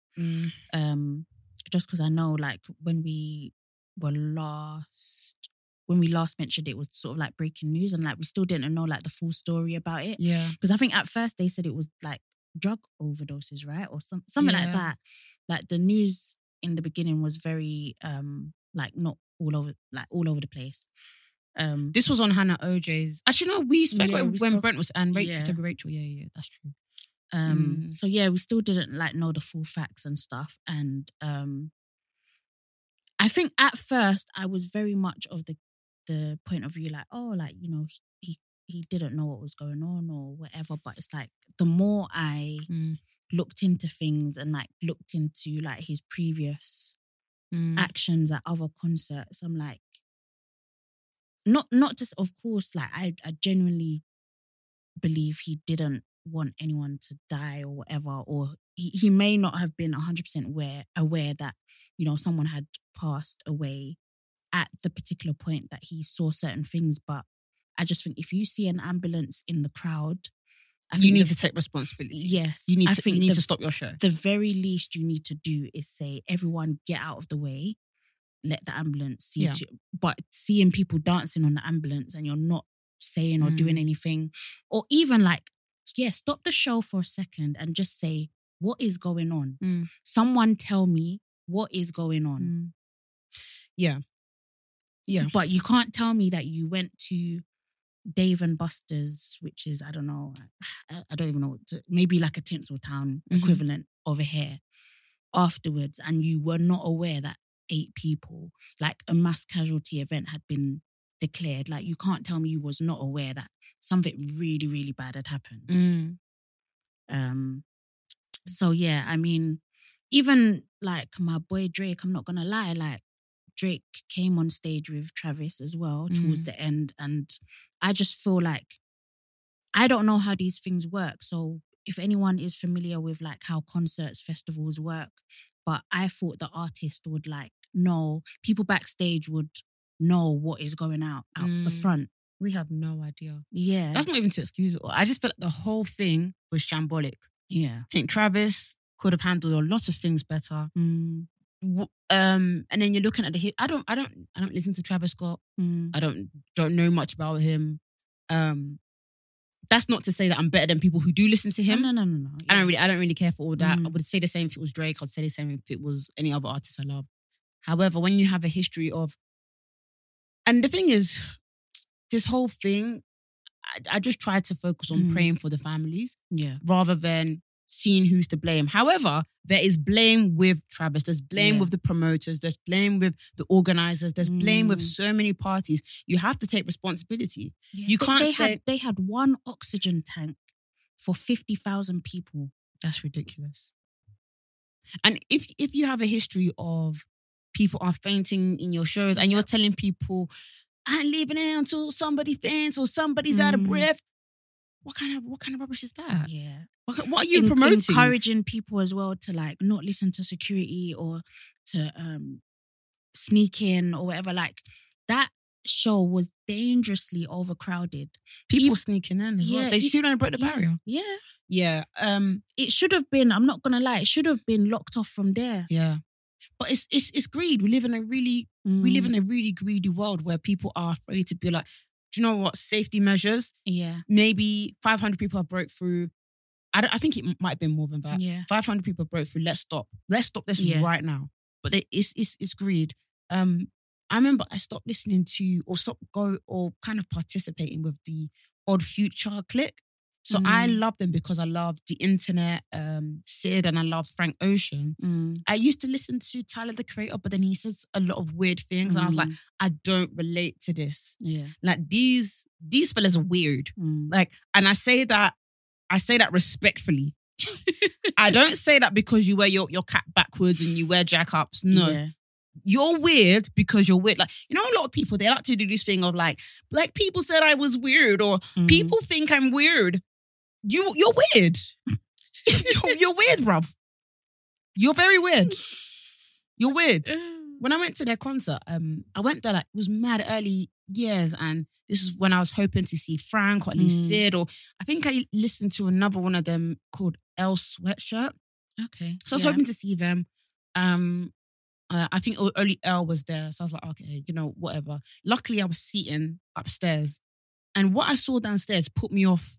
Um just because I know like when we were last when we last mentioned it, it was sort of like breaking news and like we still didn't know like the full story about it. Yeah. Because I think at first they said it was like drug overdoses, right? Or some something like that. Like the news in the beginning was very um like not all over like all over the place. Um This was on Hannah OJ's. Actually, no, we spoke Yeah, about we when spoke- Brent was and Rachel, Yeah. Rachel. Yeah, yeah, that's true. um Mm. so yeah, we still didn't like know the full facts and stuff. And um I think at first I was very much of the the point of view like, oh, like you know, he he didn't know what was going on or whatever. But it's like the more I Mm. Looked into things and like looked into like his previous Mm. actions at other concerts, I'm like, not not just of course, like I I genuinely believe he didn't want anyone to die or whatever, or he, he may not have been 100% aware aware that you know someone had passed away at the particular point that he saw certain things, but I just think if you see an ambulance in the crowd, I you need the- to take responsibility. yes, You need I to think you need the, to stop your show. the very least you need to do is say, everyone get out of the way, let the ambulance see Yeah. to but seeing people dancing on the ambulance and you're not saying or doing Mm. anything, or even like, yeah, stop the show for a second and just say, what is going on? Mm. Someone tell me what is going on. Mm. Yeah. Yeah. But you can't tell me that you went to Dave and Buster's, which is, I don't know, I, I don't even know, what to, maybe like a Tinseltown Mhm. equivalent over here afterwards, and you were not aware that eight people, like a mass casualty event had been declared. Like you can't tell me you was not aware that something really, really bad had happened. Mm. Um, so yeah, I mean, even like my boy Drake, I'm not gonna lie, like Drake came on stage with Travis as well towards Mm. the end, and I just feel like I don't know how these things work. So if anyone is familiar with like how concerts, festivals work, but I thought the artist would like know, people backstage would know what is going out out the Mm. front. We have no idea. Yeah, That's not even to excuse it. I just feel like the whole thing was shambolic. yeah. I think Travis could have handled a lot of things better. Mm, Um, and then you're looking at the hit. I don't, I don't, I don't listen to Travis Scott. mm, I don't, don't know much about him. Um, that's not to say that I'm better than people who do listen to him. No, no, no, no. no. I don't really, I don't really care for all that. I Mm. would say the same if it was Drake. I'd say the same if it was any other artist I love. However, when you have a history of, and the thing is, this whole thing, I, I just tried to focus on Mm. praying for the families Yeah. rather than seeing who's to blame. However, there is blame with Travis. There's blame Yeah. with the promoters. There's blame with the organizers. There's blame with Mm. so many parties. You have to take responsibility. You can't they say had they had one oxygen tank for fifty thousand people. That's ridiculous. And if if you have a history of people are fainting in your shows and you're telling people, I'm leaving it until somebody faints or somebody's out of Mm. breath, what kind of what kind of rubbish is that? Yeah, What, what are you En- promoting? encouraging people as well to like not listen to security or to um sneak in or whatever. Like that show was dangerously overcrowded. people Ev- sneaking in as well. They when they broke the yeah. barrier. Yeah, Yeah. Um. it should have been. I'm not gonna lie. It should have been locked off from there. Yeah. But it's it's it's greed. We live in a really we live in a really greedy world where people are afraid to be like, do you know what? Safety measures. yeah, maybe 500 people have broke through. I, don't- I think it might have been more than that. yeah, 500 people broke through. Let's stop. Let's stop this Yeah. right now. But it- it's, it's, it's greed. Um, I remember I stopped listening to or stopped go or kind of participating with the Odd Future clique. So I love them because I loved the internet, um, Syd, and I loved Frank Ocean. Mm, I used to listen to Tyler the Creator, but then he says a lot of weird things, and I was like, mm, I don't relate to this. yeah, Like these these fellas are weird. mm, Like, and I say that, I say that respectfully. [LAUGHS] I don't say that because you wear your, your cap backwards and you wear jack ups. No, yeah, you're weird because you're weird. Like, you know, a lot of people, they like to do this thing of like, black people said I was weird or mm. people think I'm weird. You, you're weird. [LAUGHS] you're, you're weird, bruv. You're very weird. You're weird [SIGHS] when I went to their concert, um, I went there like it was mad early years, and this is when I was hoping to see Frank or at least Mm. Syd, or I think I listened to another one of them called Earl Sweatshirt. Okay, So I was yeah. hoping to see them. Um, uh, I think only L was there, so I was like, okay, you know, whatever. Luckily, I was seating upstairs, and what I saw downstairs put me off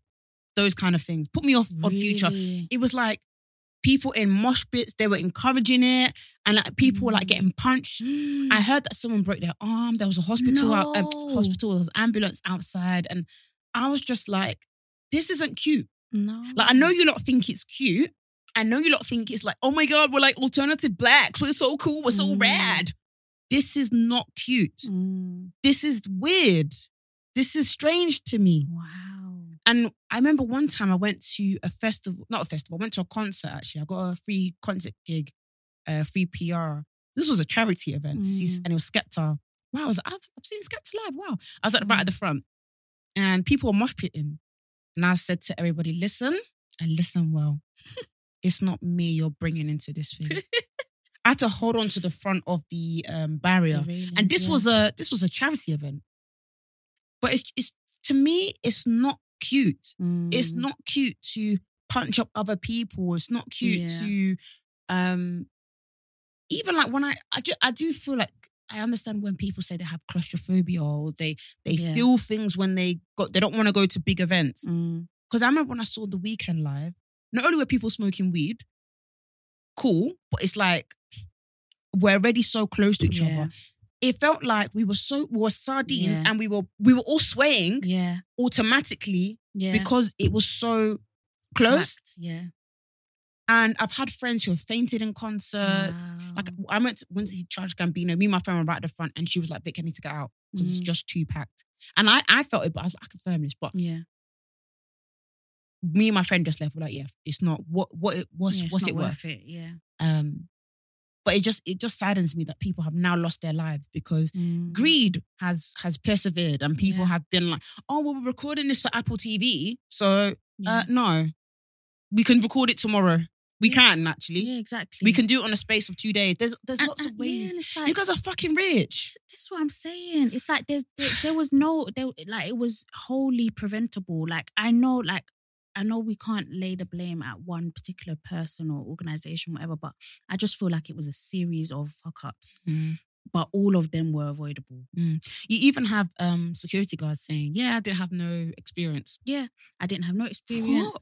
those kind of things. Put me off Odd Future it was like people in mosh pits, they were encouraging it, and like people were like getting punched. [GASPS] I heard that someone broke their arm. There was a hospital, out, um, No. hospital, there was an ambulance outside, and I was just like, "This isn't cute." no, Like, I know you lot think it's cute. I know you lot think it's like, "Oh my god, we're like alternative blacks. We're so cool. We're so Mm. rad." this is not cute. Mm. This is weird. This is strange to me. Wow. And I remember one time I went to a festival, not a festival, I went to a concert actually. I got a free concert gig, uh, free PR. This was a charity event, to see- Mm. and it was Skepta. Wow, I was like, I've, I've seen Skepta live. Wow. I was at the right at the front, and people were mosh pitting. And I said to everybody, listen and listen well. [LAUGHS] it's not me you're bringing into this [LAUGHS] thing. I had to hold on to the front of the um, barrier. The railings, and this yeah. was a this was a charity event. But it's it's to me, it's not cute. It's Mm. not cute to punch up other people. It's not cute Yeah. to um even like when I I do, I do feel like I understand when people say they have claustrophobia or they they Yeah. feel things when they got they don't want to go to big events. Mm. Because I remember when I saw the Weeknd live, not only were people smoking weed, cool, but it's like we're already so close to each Yeah. other. It felt like we were so we were sardines Yeah. and we were we were all swaying Yeah. automatically Yeah. because it was so close. Yeah. And I've had friends who have fainted in concerts. Like I went to, went to see Childish Gambino. Me and my friend were right at the front, and she was like, "Vic, I need to get out because it's Mm. just too packed." And I I felt it, but I was like, I confirm this. But yeah. me and my friend just left. We're like, "Yeah, it's not what what it was. yeah, what's it worth?" It. Yeah. Um, but it just it just saddens me that people have now lost their lives because Mm. greed has has persevered, and people Yeah. have been like, "Oh, well, we're recording this for Apple TV, so Yeah. uh, no, we can record it tomorrow. We Yeah. can actually." yeah. Exactly. We can do it on a space of two days. There's there's And- lots of and- yeah, ways. and it's you guys are fucking rich. this is what I'm saying. It's like there's there, there was no there like it was wholly preventable. Like I know like I know we can't lay the blame at one particular person or organization, whatever, but I just feel like it was a series of fuck ups. But all of them were avoidable. You even have um security guards saying, "Yeah, I didn't have no experience." Yeah. I didn't have no experience.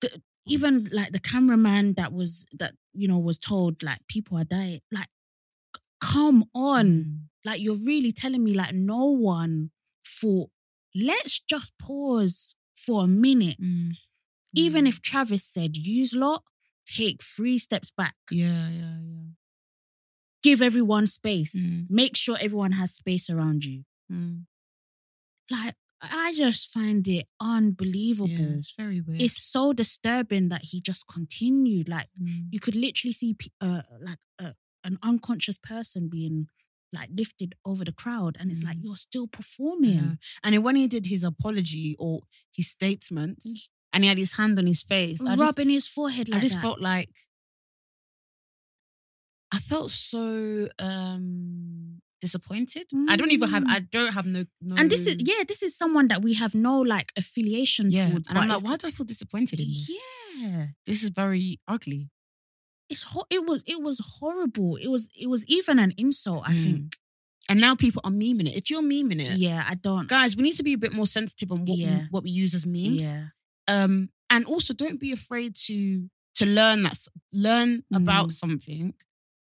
The, even like the cameraman that was that, you know, was told like people are dying. Like, come on. Mm. Like you're really telling me like no one thought, let's just pause for a minute. Mm. Even Mm. if Travis said, use lot, take three steps back. yeah, yeah, yeah. Give everyone space. Mm. Make sure everyone has space around you. Mm. Like I just find it unbelievable. Yeah, it's very weird. It's so disturbing that he just continued. Like Mm. you could literally see uh, like uh, an unconscious person being like lifted over the crowd, and it's like Mm. you're still performing. Yeah. And then when he did his apology or his statement, and he had his hand on his face, I just, rubbing his forehead like I just that. felt like I felt so um disappointed. I don't even have. Mm. I don't have no. no and this is yeah, this is someone that we have no like affiliation yeah. towards. And I'm like, why do I feel disappointed in this? Yeah, This is very ugly. It's ho- it was it was horrible. It was it was even an insult. I Mm. think. And now people are memeing it. If you're memeing it, Yeah, I don't. guys, we need to be a bit more sensitive on what Yeah. we, what we use as memes. Yeah, Um, and also don't be afraid to to learn that learn about Mm. something.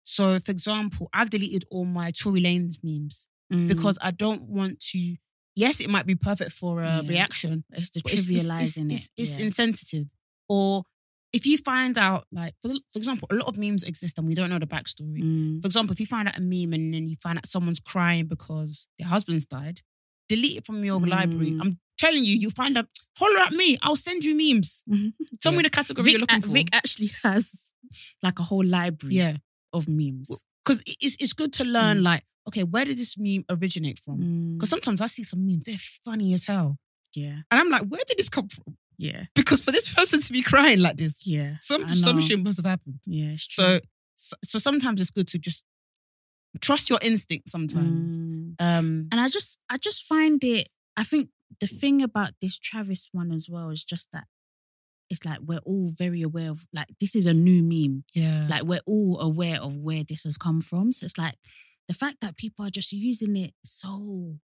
So, for example, I've deleted all my Tory Lanez memes Mm. because I don't want to. Yes, it might be perfect for a Yeah. reaction, it's the but it's, it's, trivializing it's, it. it's yeah. insensitive. Or if you find out, like for, for example, a lot of memes exist and we don't know the backstory. Mm. For example, if you find out a meme and then you find out someone's crying because their husband's died, delete it from your library. Mm. I'm telling you, you find out, holler at me. I'll send you memes. [LAUGHS] Tell me the category Vic, you're looking for. Vic actually [LAUGHS] has like a whole library yeah, of memes. because it's it's good to learn. Mm. Like, okay, where did this meme originate from? Mm. Because sometimes I see some memes, they're funny as hell, yeah, and I'm like, where did this come from? Yeah, Because for this person to be crying like this, yeah. some some shit must have happened. Yeah, it's true. So, so so sometimes it's good to just trust your instinct. Sometimes, Mm. um, And I just I just find it I think the thing about this Travis one as well is just that it's like we're all very aware of like this is a new meme. yeah, Like we're all aware of where this has come from. So it's like the fact that people are just using it so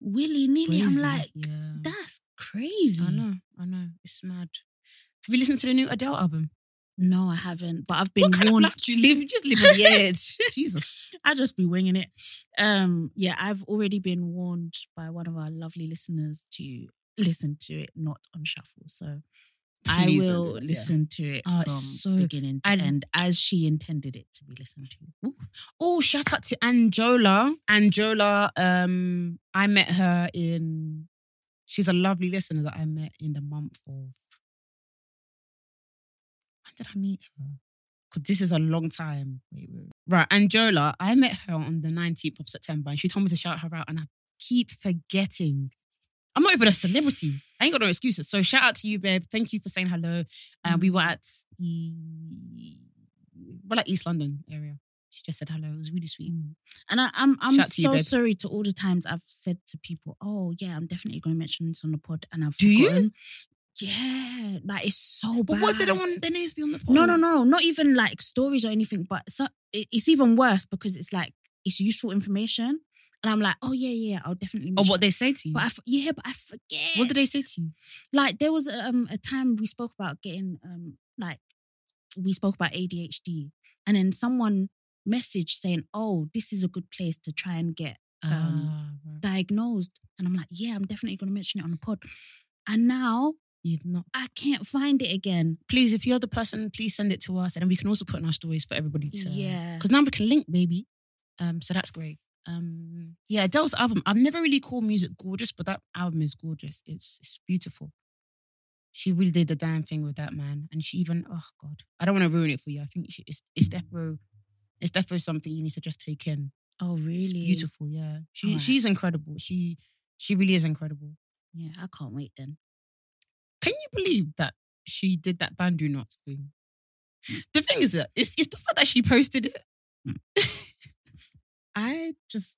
willy nilly. I'm like, yeah. that's crazy. I know, I know. It's mad. Have you listened to the new Adele album? No, I haven't. But I've been what kind warned. of life do you live? You just live on the edge. Jesus. I just be winging it. Um, yeah, I've already been warned by one of our lovely listeners to listen to it not on shuffle. So I will do that, yeah. listen to it Oh, from so- beginning to and- end as she intended it to be listened to. Oh, shout out to Anjola. Anjola, um, I met her in. She's a lovely listener that I met in the month of. When did I meet her? Because this is a long time. Wait, wait. Right, Anjola, I met her on the 19th of September and she told me to shout her out, and I keep forgetting. I'm not even a celebrity. I ain't got no excuses. So shout out to you, babe. Thank you for saying hello. And we mm-hmm. were at the well, like East London area. She just said hello. It was really sweet. And I, I'm I'm Shout to you, so sorry to all the times I've said to people, "Oh yeah, I'm definitely going to mention this on the pod," and I've Do you? forgotten. Yeah, like it's so But bad. what did I want their names be on the pod? No, no, no, not even like stories or anything. But so, it's even worse because it's like it's useful information, and I'm like, "Oh yeah, yeah, I'll definitely." Or what it." they say to you. But I yeah, but I forget. what did they say to you? like there was um a time we spoke about getting um like we spoke about ADHD and then someone messaged saying oh this is a good place to try and get um Ah, right. diagnosed and I'm like yeah I'm definitely going to mention it on the pod and now You've not. I can't find it again Please, if you're the person, please send it to us, and then we can also put in our stories for everybody to. Yeah. Because now we can link, baby. Um, so that's great. Um, yeah, Adele's album. I've never really called music gorgeous, but that album is gorgeous. It's it's beautiful. She really did the damn thing with that man, and she even oh god, I don't want to ruin it for you. I think she, it's it's definitely it's definitely something you need to just take in. oh really It's beautiful, yeah. She Alright. she's incredible. She she really is incredible. yeah I can't wait then Can you believe that she did that Bantu knots thing? The thing is that it's it's the fact that she posted it. [LAUGHS] I just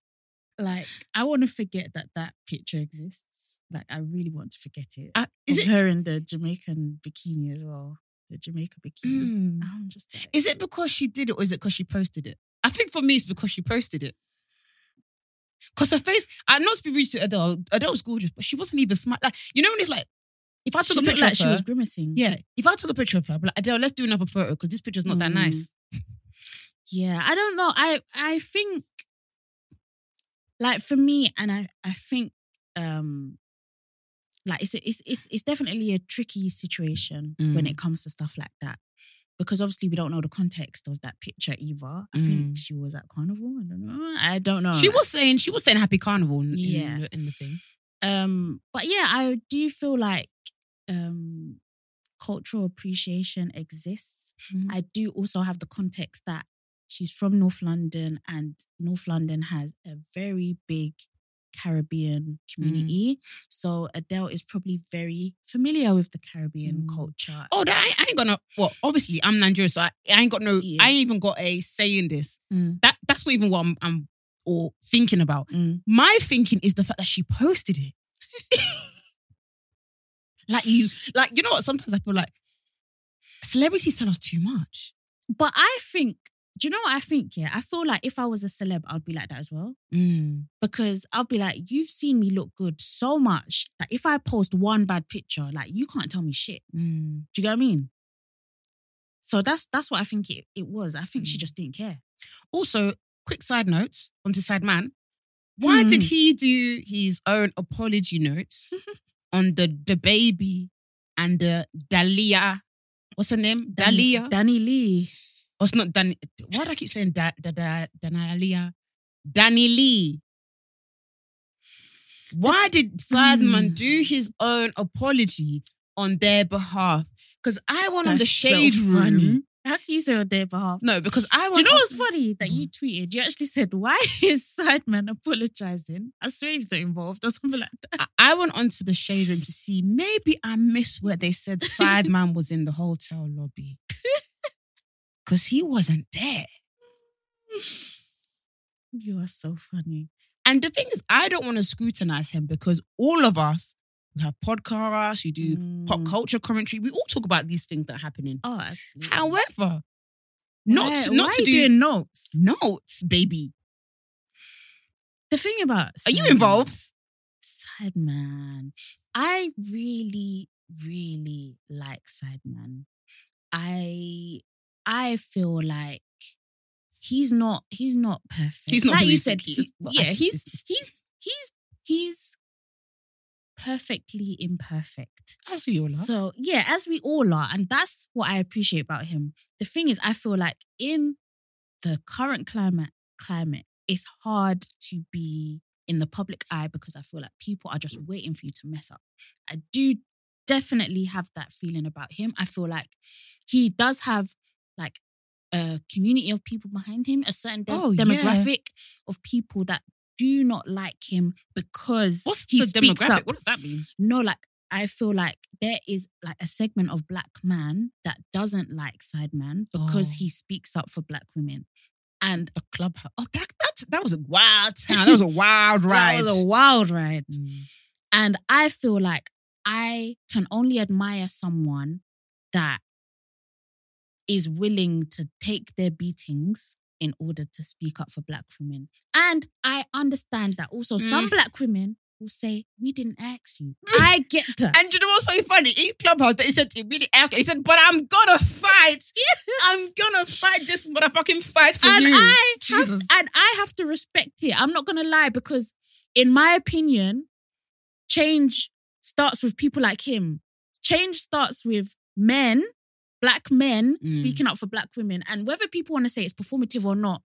like I want to forget that that picture exists like I really want to forget it Uh, is it her in the Jamaican bikini as well the Jamaica bikini Mm. I'm just like, is it because she did it or is it because she posted it? I think for me it's because she posted it. Because her face, not to be rude to Adele. Adele was gorgeous, but she wasn't even smart. Like you know when it's like, if I she took a picture like of she was grimacing. yeah, if I took a picture of her, I'd like Adele, let's do another photo because this picture's not that Mm. nice. yeah. I don't know. I I think like for me, and I I think um like it's it's it's it's definitely a tricky situation when Mm. it comes to stuff like that. Because obviously we don't know the context of that picture either. I think Mm. she was at carnival. I don't know. I don't know. She was saying she was saying Happy Carnival in, in Yeah. the- in the thing. Um, but yeah, I do feel like um cultural appreciation exists. Mhm. I do also have the context that she's from North London and North London has a very big Caribbean community. So Adele is probably very familiar with the Caribbean Mm. culture. Oh, that, I, I ain't got no. Well, obviously I'm Nigerian, so I, I ain't got no. Yeah. I ain't even got a say in this. Mm. That that's not even what I'm, I'm or thinking about. Mm. My thinking is the fact that she posted it. [LAUGHS] like you, like you know what? Sometimes I feel like celebrities tell us too much. But I think, do you know what I think? Yeah, I feel like if I was a celeb, I'd be like that as well. because I'll be like, you've seen me look good so much that if I post one bad picture, like you can't tell me shit. Mm. Do you get what I mean? So that's that's what I think it, it was. I think she Mm. just didn't care. Also, quick side notes onto side man. Why did he do his own apology notes [LAUGHS] on the DaBaby and the Dalia? What's her name? Dalia. DaniLeigh. Oh, it's not Dan. Why do I keep saying da, da, da, Danalia? DaniLeigh. Why did Sideman Mm. do his own apology on their behalf? Because I went on the That's so shade room. How can you say on their behalf? No, because I went. Do you know what's funny that you tweeted? You actually said, "Why [LAUGHS] is Sideman apologizing?" I swear he's not involved or something like that. I I went onto the shade room to see maybe I missed where they said [LAUGHS] Sideman was in the hotel lobby. Because he wasn't there. [SIGHS] You are so funny. And the thing is, I don't want to scrutinize him because all of us, we have podcasts, we do pop Mm. culture commentary, we all talk about these things that are happening. Oh, absolutely. However, not why, to, not to you do doing notes. notes, baby. The thing about Are you involved? Sideman. I really, really like Sideman. I I feel like he's not he's not perfect. He's not like you said. he he- is, but yeah, he's it's- he's he's he's perfectly imperfect. As we all are. So yeah, as we all are, and that's what I appreciate about him. The thing is, I feel like in the current climate, climate, it's hard to be in the public eye because I feel like people are just waiting for you to mess up. I do definitely have that feeling about him. I feel like he does have like a community of people behind him, a certain de- Oh, yeah. demographic of people that do not like him because What's he the speaks demographic? up. What does that mean? No, like I feel like there is like a segment of black man that doesn't like Sideman because Oh. he speaks up for black women. And The clubhouse. Oh, that that that was a wild time. That was a wild ride. [LAUGHS] that was a wild ride. Mm. And I feel like I can only admire someone that is willing to take their beatings in order to speak up for black women. And I understand that also some Mm. black women will say, We didn't ask you. [LAUGHS] I get that. And you know what's so funny? In Clubhouse, he said he really asked. He said, "But I'm gonna fight. [LAUGHS] I'm gonna fight this motherfucking fight for and you." I have, Jesus. and I have to respect it. I'm not gonna lie because, in my opinion, change starts with people like him. Change starts with men, black men Mm. speaking up for black women, and whether people want to say it's performative or not,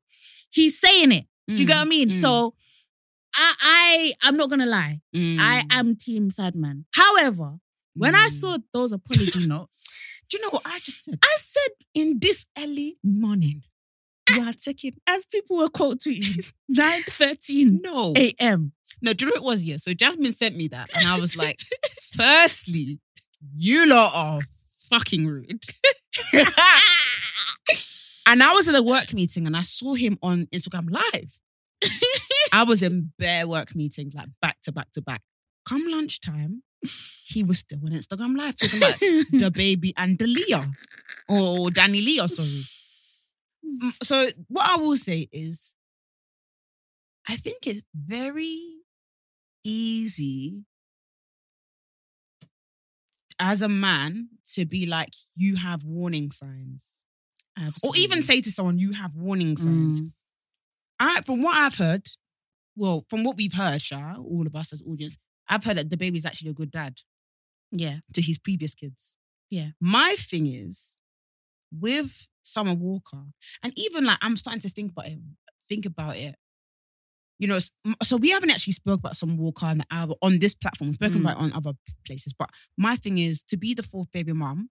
he's saying it. Do you Mm, get what I mean? mm, So, I, I, I'm not gonna lie. mm. I am Team Sideman. However, when I Mm. saw those apology [LAUGHS] notes, do you know what I just said? I said, In this early morning, you are taking [LAUGHS] as people were quote tweeting, 9:13 no, a.m. no. Do you know it was? Yeah. So Jasmine sent me that, and I was like, [LAUGHS] firstly, you lot are fucking rude. [LAUGHS] [LAUGHS] and I was in a work meeting, and I saw him on Instagram live. [LAUGHS] I was in bare work meetings, like back to back to back. Come lunchtime, he was still on Instagram live talking about DaBaby and the Leah. Or DaniLeigh, sorry. Mm, So what I will say is I think it's very easy as a man to be like, you have warning signs. Or even say to someone, you have warning signs. Mm. I, from what I've heard, well, from what we've heard, Sha, all of us as audience, I've heard that the baby's actually a good dad Yeah. to his previous kids. Yeah. My thing is with Summer Walker, and even like I'm starting to think about it, think about it. You know, so we haven't actually spoke about Summer Walker on the album on this platform, we've spoken Mm. about it on other places. But my thing is to be the fourth baby mom.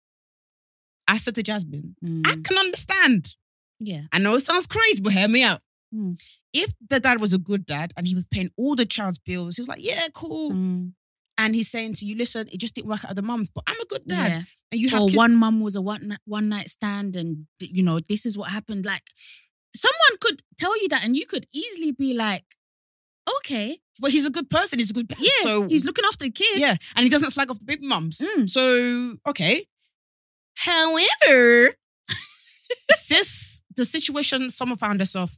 I said to Jasmine, I Mm. can understand. Yeah. I know it sounds crazy, but hear me out. Mm. If the dad was a good dad and he was paying all the child's bills, he was like, yeah, cool. Mm. And he's saying to you, listen, it just didn't work out of the mums, but I'm a good dad. Yeah. And you have Or kids- one mum was a one one night stand, and you know this is what happened. Like someone could tell you that, and you could easily be like, "Okay, But he's a good person. He's a good dad. yeah, So he's looking after the kids." yeah, and he doesn't slag off the baby mums. Mm. So okay. However, [LAUGHS] sis, the situation someone found herself,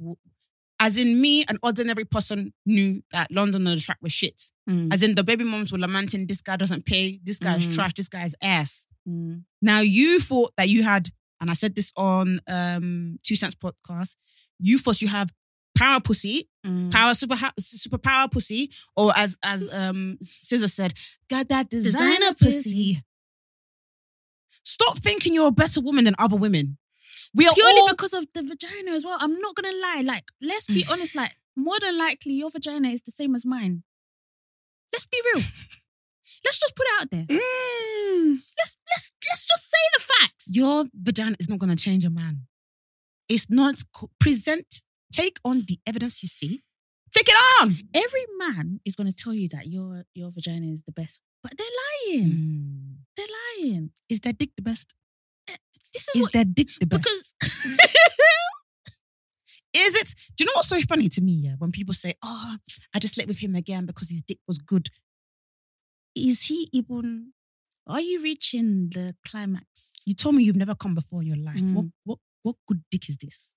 as in me, an ordinary person knew that London On Da Track was shit. Mm. As in the baby mums were lamenting, this guy doesn't pay, this guy Mm. trash, this guy's ass. Mm. Now you thought that you had, and I said this on um Two Cents podcast. You thought you have power pussy, Mm. power super ha- super power pussy, or as as um Scissor said, got that designer, Designer pussy. pussy. Stop thinking you're a better woman than other women. We are Purely all because of the vagina as well. I'm not gonna lie. Like, let's be honest. Like, more than likely, your vagina is the same as mine. Let's be real. let's just put it out there. Mm. Let's let's let's just say the facts. your vagina is not going to change a man. It's not present. Take on the evidence you see. Take it on. Every man is gonna tell you that your your vagina is the best, but they're lying. Mm. They're lying. Is their dick the best? This is, Is what their dick the best? because [LAUGHS] Is it? Do you know what's so funny to me? Yeah, when people say, "Oh, I just slept with him again because his dick was good." Is he even? are you reaching the climax? You told me you've never come before in your life. Mm. What what what good dick is this?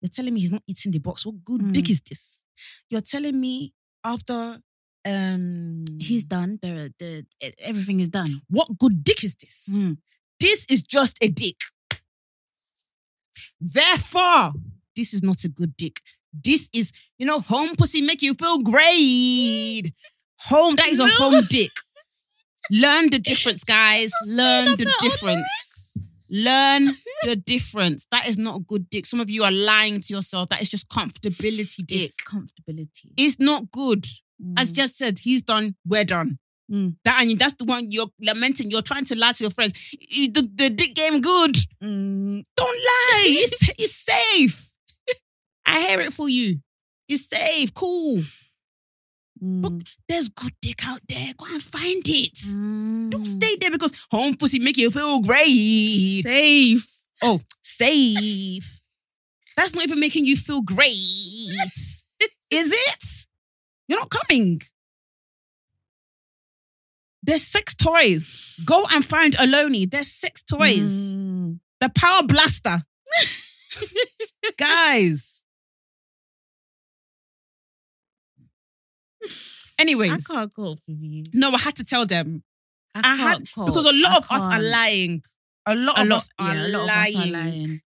You're telling me he's not eating the box. What good dick Mm. is this? You're telling me after um He's done. The the everything is done. what good dick is this? Mm. This is just a dick. Therefore, this is not a good dick. This is, you know, home pussy make you feel great. Home, that is a No. home dick. Learn the difference, guys. [LAUGHS] Learn the difference. Learn the difference. That is not a good dick. Some of you are lying to yourself. That is just comfortability dick. It's comfortability. It's not good. As Mm. just said, he's done, we're done. Mm. That and that's the one you're lamenting. You're trying to lie to your friends. "Eh, The, the dick game good. Mm. Don't lie. It's, it's safe. [LAUGHS] I hear it for you. It's safe. Cool. Mm. There's good dick out there. Go and find it. Mm. Don't stay there because home pussy make you feel great. safe. Oh, safe. That's not even making you feel great. [LAUGHS] Is it? You're not coming. There's six toys. Go and find Aloni. There's six toys. Mm. The Power Blaster. [LAUGHS] Guys. Anyways, I can't cope with you. no, I had to tell them. I, I had can't cope. because a lot I of us are lying. A lot A of lot, us are, yeah, a lot lying. of us are lying.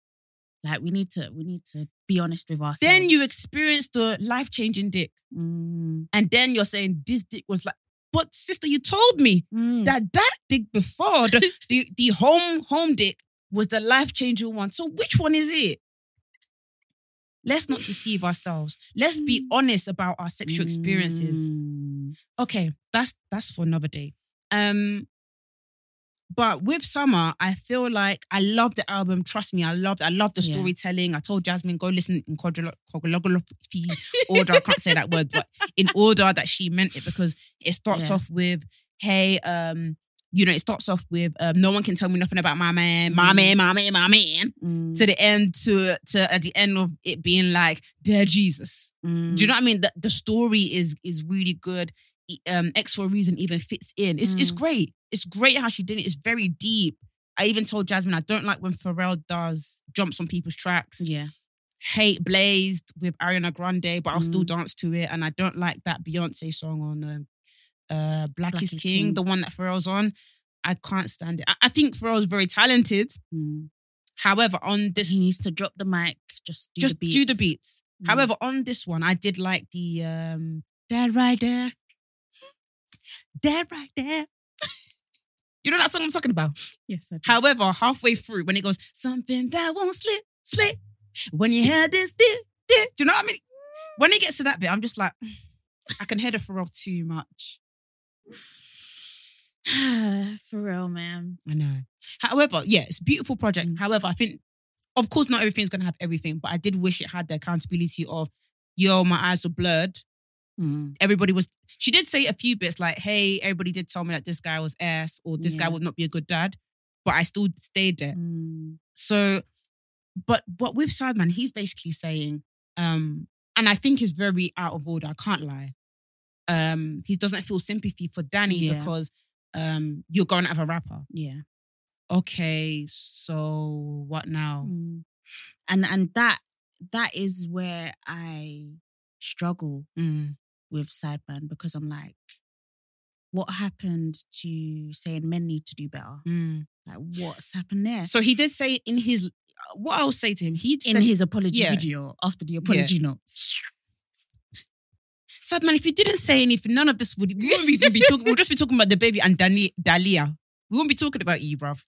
Like we need to, we need to be honest with ourselves. Then you experience the life changing dick, Mm. and then you're saying this dick was like. But sister, you told me Mm. that that dick before the [LAUGHS] the, the home home dick was the life changing one. So which one is it? Let's not deceive ourselves. Let's be honest about our sexual experiences. Mm. Okay, that's that's for another day. Um, but with summer, I feel like I love the album. Trust me, I loved. I love the Yeah. storytelling. I told Jasmine go listen in chronological order. I can't say that word, but in order that she meant it because it starts Yeah. off with, "Hey, um." You know, it starts off with um, no one can tell me nothing about my man, my Mhm. man, my man, my man. Mm. To the end, to to at the end of it being like, dear Jesus. Mm. Do you know what I mean? The, the story is is really good. Um, X for a reason even fits in. It's it's Mm. great. It's great how she did it. It's very deep. I even told Jasmine I don't like when Pharrell does jumps on people's tracks. Yeah. Hate Blazed with Ariana Grande, but I'll still Mm. dance to it. And I don't like that Beyonce song on um, uh, Black, Black is is King, King. the one that Pharrell's on. I can't stand it. I, I think Pharrell's very talented. Mm. However, on this He needs to drop the mic. Just do just the beats. do the beats. Mm. However, on this one, I did like the um Dat Right There. Dat Right There. [LAUGHS] you know that song I'm talking about? Yes. I do. However, halfway through, when it goes, something that won't slip, slip. When you hear this, dip, dip. Do you know what I mean? When it gets to that bit, I'm just like, [SIGHS] I can hear the Pharrell too much. [SIGHS] For real, man. I know. However, yeah, it's a beautiful project. Mm. However, I think, of course, not everything's gonna have everything, but I did wish it had the accountability of, yo, my eyes were blurred. Mm. Everybody was. She did say a few bits like, "Hey, everybody did tell me that this guy was ass or this guy would not be a good dad," but I still stayed there. Mm. So, but but with Sideman, he's basically saying, um, and I think is very out of order. I can't lie. Um, he doesn't feel sympathy for Danny Yeah. because um, you're going out of a rapper. Yeah. Okay, so what now? Mm. And and that that is where I struggle Mm. with Sideburn because I'm like, what happened to saying men need to do better? Mm. Like, what's happened there? So he did say in his what I'll say to him, he in said, his apology yeah. video after the apology notes. Sad man, if you didn't say anything, none of this would we wouldn't be, be talking. We'll just be talking about DaBaby and Dani, Dalia. We won't be talking about you, bruv.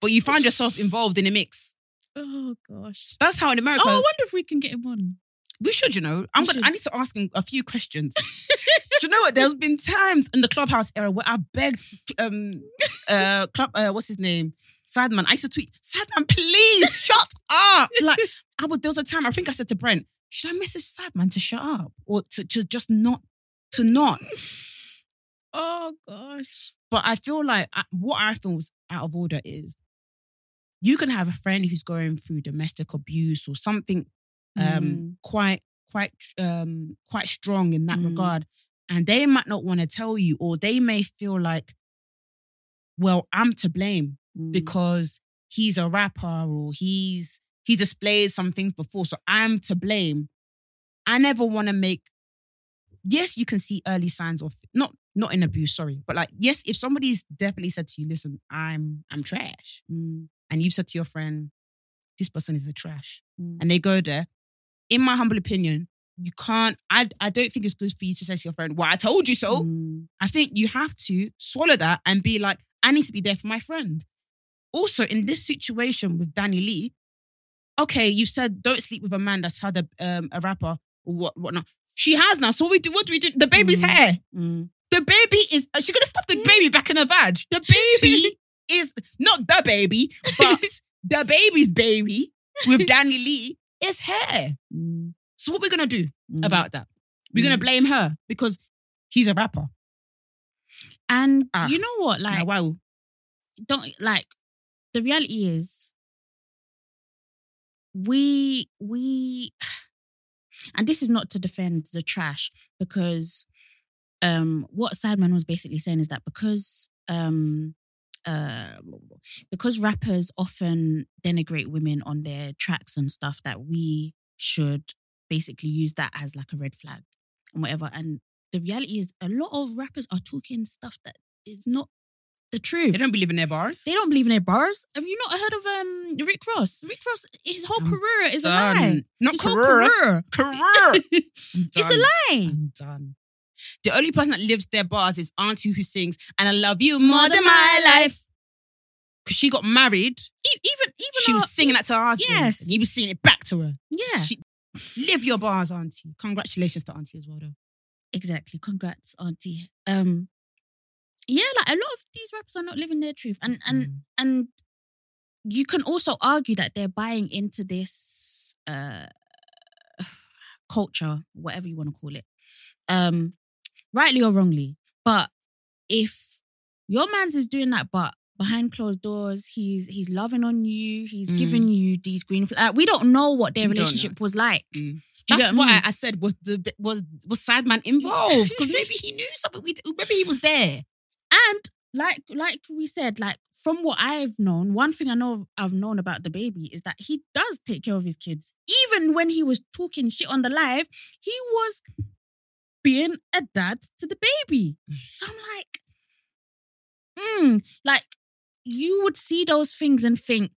But you found yourself involved in a mix. Oh gosh. That's how in America Oh, I wonder if we can get him on. we should, you know. I'm We gonna. should. I need to ask him a few questions. [LAUGHS] Do you know what? There's been times in the clubhouse era where I begged, um, uh, [LAUGHS] club, uh, what's his name, Sadman. I used to tweet, Sadman, please shut up. [LAUGHS] Like, I would. There was a time I think I said to Brent, should I message Sideman to shut up or to, to just not to not? [SIGHS] Oh gosh. But I feel like I, what I feel was out of order is you can have a friend who's going through domestic abuse or something um Mm. quite quite um quite strong in that Mm. regard and they might not want to tell you or they may feel like well I'm to blame Mm. because he's a rapper or he's he displayed some things before so I'm to blame I never want to make yes you can see early signs of not not in abuse sorry but like yes if somebody's definitely said to you listen I'm I'm trash Mm. and you've said to your friend this person is a trash Mm. and they go there in my humble opinion you can't. I I don't think it's good for you to say to your friend, "Well, I told you so." Mm. I think you have to swallow that and be like, I need to be there for my friend. Also, in this situation with DaniLeigh, okay, you said don't sleep with a man that's had a um, a rapper or what whatnot. She has now. So we do. What do we do? The baby's Mhm. hair. Mm. The baby is. uh, She gonna stuff the baby back in her vag. The baby [LAUGHS] is not the baby, but [LAUGHS] DaBaby's baby with [LAUGHS] DaniLeigh is hair. Mm. So what we gonna do Mm. about that? We're gonna Mm. blame her because he's a rapper. And Ah. you know what? Like, wow. don't like the reality is we we [SIGHS] and this is not to defend the trash because um what Sideman was basically saying is that because um uh because rappers often denigrate women on their tracks and stuff that we should basically use that as like a red flag and whatever and the reality is a lot of rappers are talking stuff that is not the truth They don't believe in their bars. they don't believe in their bars. Have you not heard of um Rick Ross? Rick Ross, his whole career is a lie. Not His whole career. career. Career. [LAUGHS] it's a lie. I'm done. The only person that lives their bars is Auntie who sings, and I love you more than my life. Because she got married, E- Even even she our- was singing that to her husband. Yes. And he was singing it back to her. Yeah, She, live your bars, Auntie. Congratulations to Auntie as well, though. exactly. Congrats, auntie. Um, yeah, like a lot of these rappers are not living their truth, and and Mm. and you can also argue that they're buying into this uh [SIGHS] culture, whatever you want to call it, um, rightly or wrongly. But if your man's is doing that, but behind closed doors, he's he's loving on you, he's Mm. giving you these green flags. we don't know what their We relationship was like. Mm. Do you That's get what I I, mean? I said. Was the was was Sideman involved? Because maybe he knew something. We maybe he was there. And like like we said, like from what I've known, one thing I know I've known about DaBaby is that he does take care of his kids. Even when he was talking shit on the live, he was being a dad to the baby. So I'm like, mm, like you would see those things and think,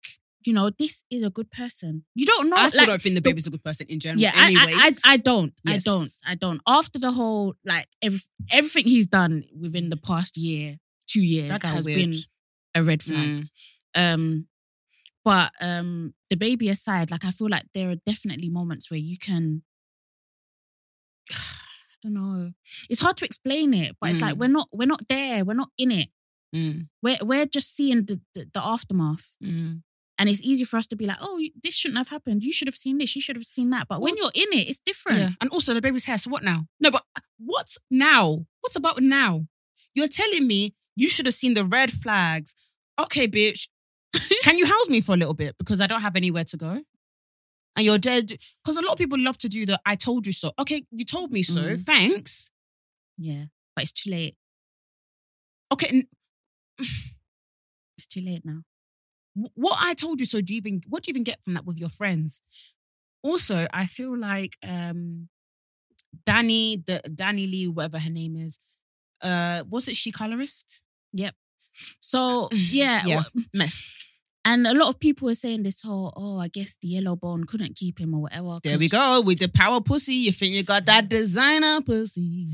you know, this is a good person. You don't know. I still like, don't think DaBaby's a good person in general. yeah, I, anyways. I, I, I don't. I don't. I don't. After the whole, like, every, everything he's done within the past year, two years, That has weird. been a red flag. Mm. Um, but um, DaBaby aside, like, I feel like there are definitely moments where you can. [SIGHS] I don't know. It's hard to explain it, but it's like Mm. we're not we're not there. We're not in it. Mm. We're we're just seeing the the, the aftermath. Mm. And it's easy for us to be like, oh, this shouldn't have happened. You should have seen this. You should have seen that. But when you're in it, it's different. Yeah. And also the baby's hair. So what now? No, but what now? What about now? You're telling me you should have seen the red flags. Okay, bitch. [LAUGHS] Can you house me for a little bit? Because I don't have anywhere to go. And you're dead. Because a lot of people love to do the I told you so. Okay, you told me so. Mhm. Thanks. Yeah. But it's too late. Okay. n- [SIGHS] It's too late now. Wh- what I told you so do you even what do you even get from that with your friends? Also, I feel like um Danny, the DaniLeigh, whatever her name is, uh, was it she colorist? Yep. So [LAUGHS] yeah, Yeah. wha- Mess. and a lot of people are saying this whole, oh, I guess the yellow bone couldn't keep him or whatever. There we go with the power pussy. You think you got that designer pussy?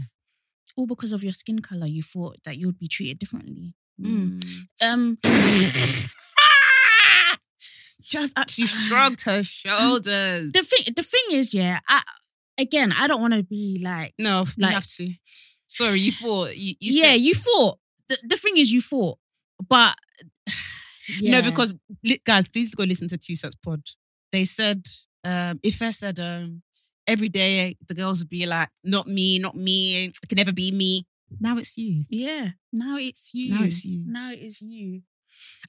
All because of your skin color, you thought that you would be treated differently. Mm. Um, Just actually [SIGHS] shrugged her shoulders. the thing, the thing is, yeah, I again, I don't want to be like, No, you have to. Sorry, you thought you, you yeah, said- you fought. The, the thing is, you fought, but [SIGHS] No, because guys, please go listen to Two Sets Pod. They said, um, if I said um, every day the girls would be like, not me, not me, it can never be me. Now it's you. yeah, now it's you. Now it's you. Now it's you.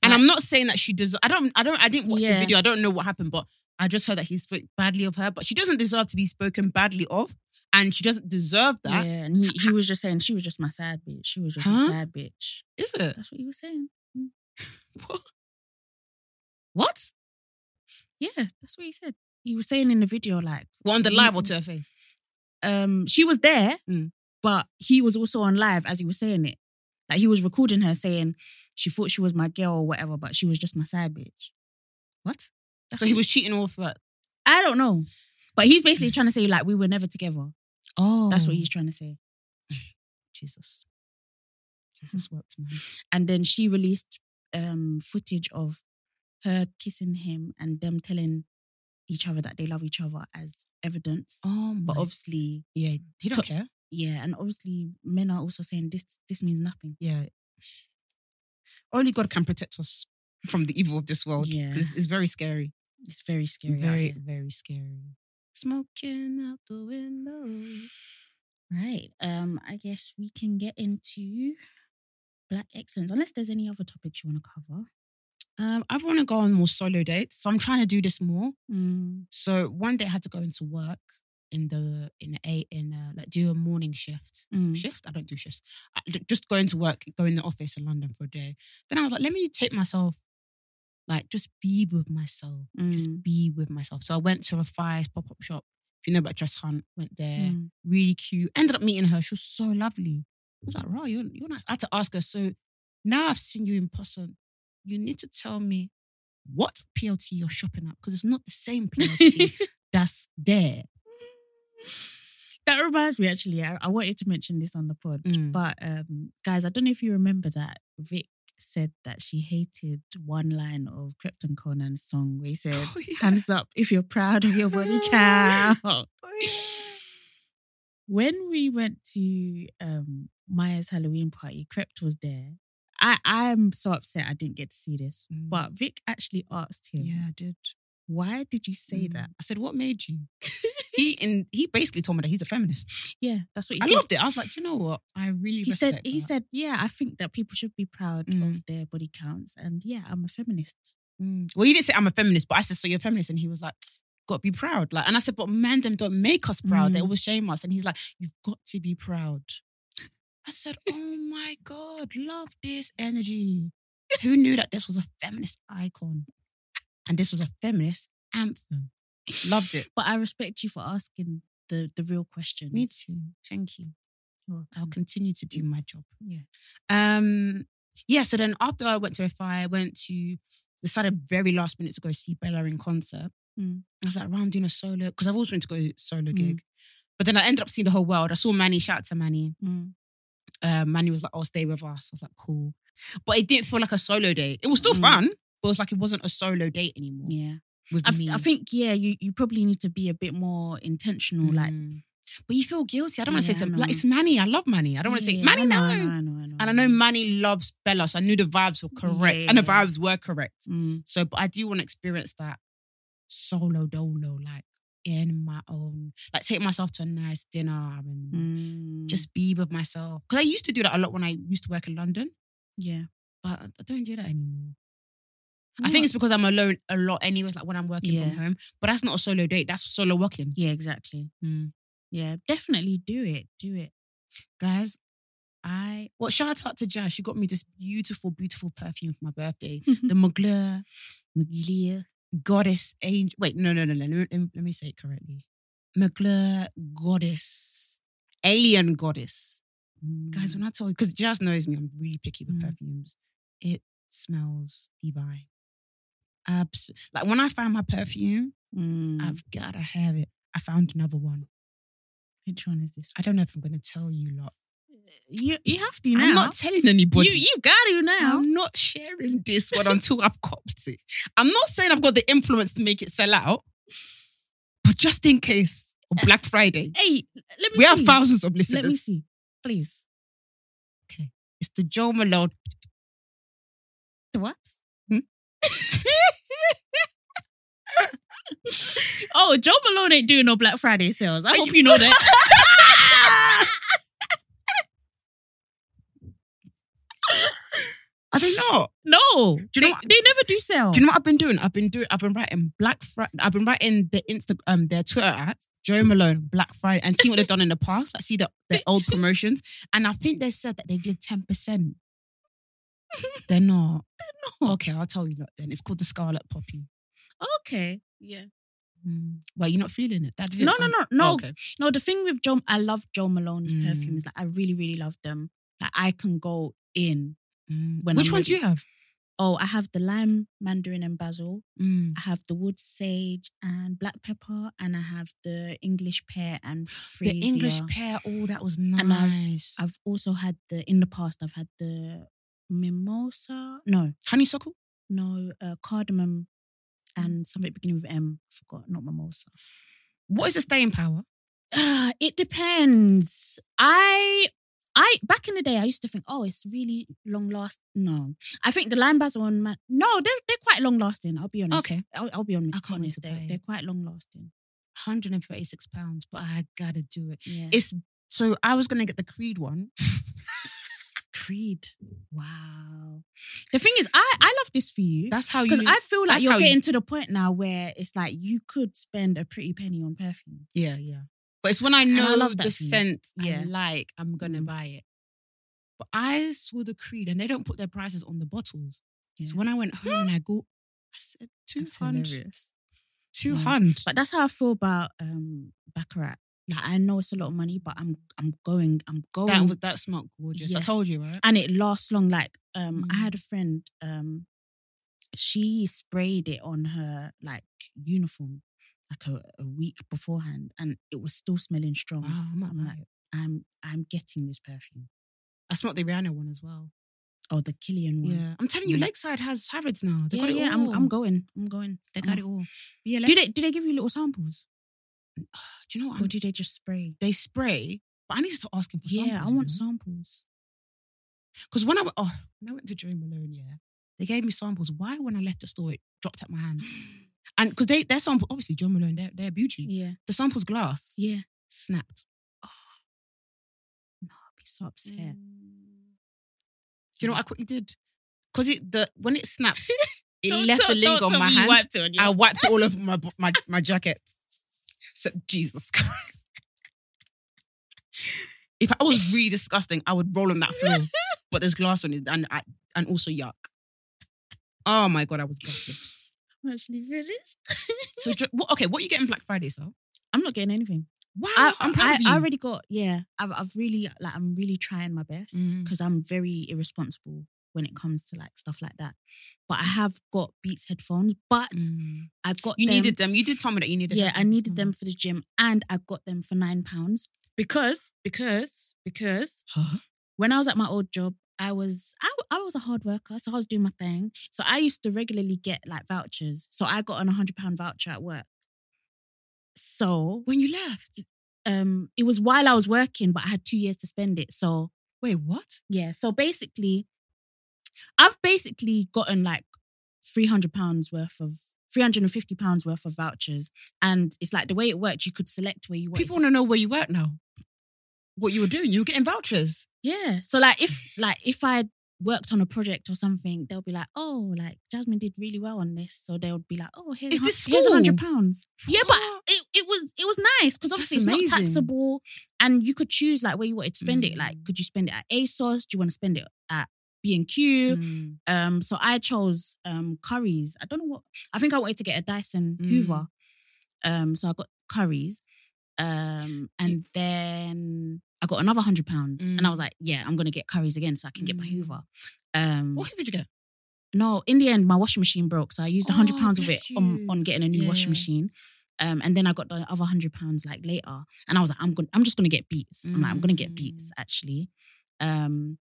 And I'm not saying that she does. I don't. I don't. I didn't watch the Yeah. video. I don't know what happened, but I just heard that he spoke badly of her. But she doesn't deserve to be spoken badly of, and she doesn't deserve that. Yeah, that. and he, he was just saying she was just my sad bitch. She was just my Huh? sad bitch. Is it? That's what he was saying. What? What? Yeah, that's what he said. He was saying in the video like, What on the live or to her face? um, she was there, Mm. but he was also on live as he was saying it. Like he was recording her saying she thought she was my girl or whatever, but she was just my side bitch. What? That's So he was cheating off her. I don't know. But he's basically trying to say like we were never together. Oh, That's what he's trying to say. [SIGHS] Jesus. Jesus worked, man. And then she released um footage of her kissing him and them telling each other that they love each other as evidence. Oh, But obviously, yeah, he don't care. Yeah, and obviously men are also saying this this means nothing. Yeah. Only God can protect us from the evil of this world. Yeah. It's, it's very scary. It's very scary. very, very scary. Smoking out the window. Right. Um, I guess we can get into black excellence, unless there's any other topics you want to cover. Um, I want to go on more solo dates, so I'm trying to do this more. Mm. So one day I had to go into work in the in a in a, like do a morning shift. Mm. Shift? I don't do shifts. I, just going to work, go in the office in London for a day. Then I was like, let me take myself, like just be with myself, just Mm. be with myself. So I went to a Fires pop up shop. If you know about Dress Hunt, went there. Mm. Really cute. Ended up meeting her. She was so lovely. I was like, right, you're you're nice. I had to ask her. So now I've seen you in person. You need to tell me what PLT you're shopping at because it's not the same PLT [LAUGHS] that's there. That reminds me, actually, I, I wanted to mention this on the pod, Mm. but um, guys, I don't know if you remember that Vic said that she hated one line of Krept and Konan's song where he said, Oh, yeah. "Hands up if you're proud of your body [LAUGHS] count." when we went to um, Maya's Halloween party, Krept was there. I I'm so upset I didn't get to see this, Mm. but Vic actually asked him, Yeah, I did. "Why did you say Mm. that?" I said, what made you? [LAUGHS] he and he basically told me that he's a feminist. Yeah, that's what he I said. loved it. I was like, Do you know what? I really he said respect he said yeah i think that people should be proud Mm. of their body counts and yeah i'm a feminist Mm. Well, you didn't say I'm a feminist, but I said, so you're a feminist. And he was like, got to be proud. Like, and I said, but man, them don't make us proud. They Mm. always shame us. And he's like, you've got to be proud. I said, oh my God, love this energy. Who knew that this was a feminist icon? And this was a feminist anthem. Loved it. but i respect you for asking the the real question. Me too. Thank you. I'll continue to do my job. yeah Um, yeah, so then after I went to FI, I went to decided very last minute to go see Bella in concert. Mm. I was like, "Right, I'm doing a solo because I've always wanted to go solo Mm. gig. But then I ended up seeing the whole world. I saw Manny, shout out to Manny. Mm. Uh, Manny was like, "Oh, stay with us." I was like, "Cool," but it didn't feel like a solo date. It was still Mm. fun, but it was like it wasn't a solo date anymore yeah with I, me. I think yeah you you probably need to be a bit more intentional like Mm. but you feel guilty. I don't want to Yeah, say I to know. like it's Manny. I love Manny. I don't want to say Manny. I know, no. I know, I know, I know, And I know Manny loves Bella, so I knew the vibes were correct, and the yeah. vibes were correct. Mm. So, but I do want to experience that solo dolo, like in my own, like take myself to a nice dinner and Mm. just be with myself. Because I used to do that a lot when I used to work in London, yeah but I don't do that anymore. I think it's because I'm alone a lot, anyways. Like when I'm working Yeah. from home, but that's not a solo date. That's solo walking. yeah exactly Mm. yeah definitely do it do it Guys, I well shout out to Jazz. She got me this beautiful, beautiful perfume for my birthday. [LAUGHS] the Mugler Magilia. goddess angel. Wait, no, no, no, no. Let me, let me say it correctly. Mugler goddess, alien goddess. Guys, when I tell you, because Jazz knows me, I'm really picky with Mm. perfumes. It smells divine. Abs- like when I find my perfume, Mm. I've gotta have it. I found another one. which one is this I don't know if I'm gonna tell you lot. you you have to now I'm not telling anybody. you you got to now I'm not sharing this one until I've copped it. I'm not saying I've got the influence to make it sell out, but just in case, on Black Friday, hey let me we have thousands of listeners. let me see please Okay, It's the Jo Malone. The what? Hmm? Oh, Jo Malone ain't doing no Black Friday sales. I hope you know that. Are they not? no, Do you they, know what- they never do sell. Do you know what I've been doing? I've been doing. I've been writing Black Friday. I've been writing the Insta, um, their Twitter at Jo Malone Black Friday, and see what they've done in the past. Like see the their old [LAUGHS] promotions, and I think they said that they did ten percent. [LAUGHS] They're not. They're not. Okay, I'll tell you that then. It's called the Scarlet Poppy. Okay, yeah. Mm. Well, you're not feeling it. That didn't No, no, sound- no, no. Oh, okay. No, the thing with Joe, I love Jo Malone's Mm. perfumes. Like, I really, really love them. Like, I can go in Mm. When Which I'm ones do you have? Oh, I have the lime, mandarin, and basil. Mm. I have the wood sage and black pepper, and I have the English pear and freesia. The English pear. Oh, that was nice. I've I've also had the in the past. I've had the mimosa. No, honeysuckle. no, uh, cardamom, and something beginning with M. I forgot. Not mimosa. What is the staying power? Uh, [SIGHS] it depends. I I back in the day I used to think, oh, it's really long last. No, I think the lime basil and man, no, they're they're quite long lasting. I'll be honest. Okay. I'll, I'll be honest. I can't honest. They're, they're quite long lasting. 136 pounds, but I gotta do it. Yeah. It's so I was gonna get the Creed one. [LAUGHS] Creed. Wow. The thing is, I I love this for you That's how you. because I feel like you're how you- getting to the point now where it's like you could spend a pretty penny on perfume. yeah, yeah. But it's when I I know love the scent Yeah. I like, I'm gonna Mm. buy it. But I saw the Creed and they don't put their prices on the bottles. So when I went [GASPS] home and I go, I said two hundred. hilarious. Yeah. But that's how I feel about um Baccarat. Like I know it's a lot of money, but I'm I'm going I'm going That was that smelled gorgeous. I told you, right? and it lasts long. Like um, I Mm. had a friend um, she sprayed it on her like uniform like a, a week beforehand, and it was still smelling strong. Wow, I might I'm like, it. I'm I'm getting this perfume. I smelled the Rihanna one as well. Oh, the Kilian one. Yeah, I'm telling you. Lakeside has Harrods now. They yeah, got it yeah. all. I'm I'm going. I'm going. They got I'm- it all. Yeah, Do they do they give you little samples, [SIGHS] do you know what? or I'm, do they just spray? they spray, but I need to ask him for samples. Yeah, I want samples. Because when I went, oh, when I went to Jo Malone, yeah, they gave me samples. Why, when I left the store, it dropped out my hand? [SIGHS] And because they, their sample, obviously, Jo Malone, they're, they're beauty. Yeah, The sample's glass, yeah. snapped. Ah. No, I'd be so upset. Do you know what I mm. quickly did? Because it the when it snapped, [LAUGHS] it left a link on my hand. wiped on I wiped it all [LAUGHS] over my my my jacket. So Jesus [LAUGHS] Christ. If I was really disgusting, I would roll on that floor. [LAUGHS] but there's glass on it and and also yuck. Oh my god, I was gutted. I'm actually finished. [LAUGHS] So okay, what, are you getting Black Friday, so? I'm not getting anything. Wow, I, I. I already got yeah. I've I've really like I'm really trying my best mm. because I'm very irresponsible when it comes to like stuff like that. But I have got Beats headphones, but Mm. I got You them, needed them. You did tell me that you needed yeah. them. I needed them Mhm. for the gym, and I got them for nine pounds because because because Huh? when I was at my old job, I was I, I was a hard worker, so I was doing my thing. So I used to regularly get like vouchers. So I got an hundred pound voucher at work. So When you left. um, it was while I was working, but I had two years to spend it. So Wait, what? yeah, so basically, I've basically gotten like three hundred pounds worth of. 350 pounds worth of vouchers. And it's like the way it worked, you could select where you wanted People want to know where you work now. What you were doing. You were getting vouchers. Yeah. So like if like if I worked on a project or something, they'll be like, oh, like Jasmine did really well on this. So they would be like, oh, here's Is this here's a hundred pounds. Yeah, but [GASPS] it, it was it was nice because obviously it's amazing. not taxable and you could choose like where you wanted to spend it. Like, Mm. could you spend it at ASOS? Do you want to spend it at B and Q? Mm. Um, so I chose um Currys. I don't know what I think I wanted to get a Dyson Mm. Hoover. Um, so I got Currys. Um, and then I got another hundred pounds, and I was Mm. like, "Yeah, I'm gonna get Currys again, so I can get my Mm. Hoover." Um, What did you get? no, in the end, my washing machine broke, so I used a hundred Oh, pounds of it on, on getting a new washing machine. Um, and then I got the other hundred pounds like later, and I was like, "I'm going, I'm just gonna get Beats." I'm like, "I'm gonna get Beats Mm. actually." Um,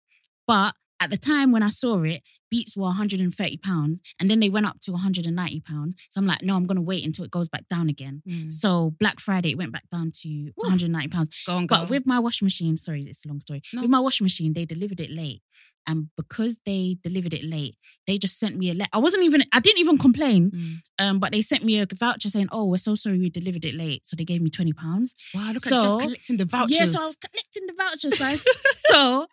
but at the time when I saw it, Beats were 130 pounds, and then they went up to 190 pounds. So I'm like, "No, I'm gonna wait until it goes back down again." Mm. So Black Friday, it went back down to 190 pounds. Go on, go. But with my washing machine, sorry, it's a long story. No. With my washing machine, they delivered it late. And because they delivered it late, they just sent me a letter. I wasn't even, I didn't even complain. Mm. Um, but they sent me a voucher saying, Oh, we're so sorry we delivered it late. So they gave me £20. Wow, look So- at just collecting the vouchers. Yeah, so I was collecting the vouchers. [LAUGHS] So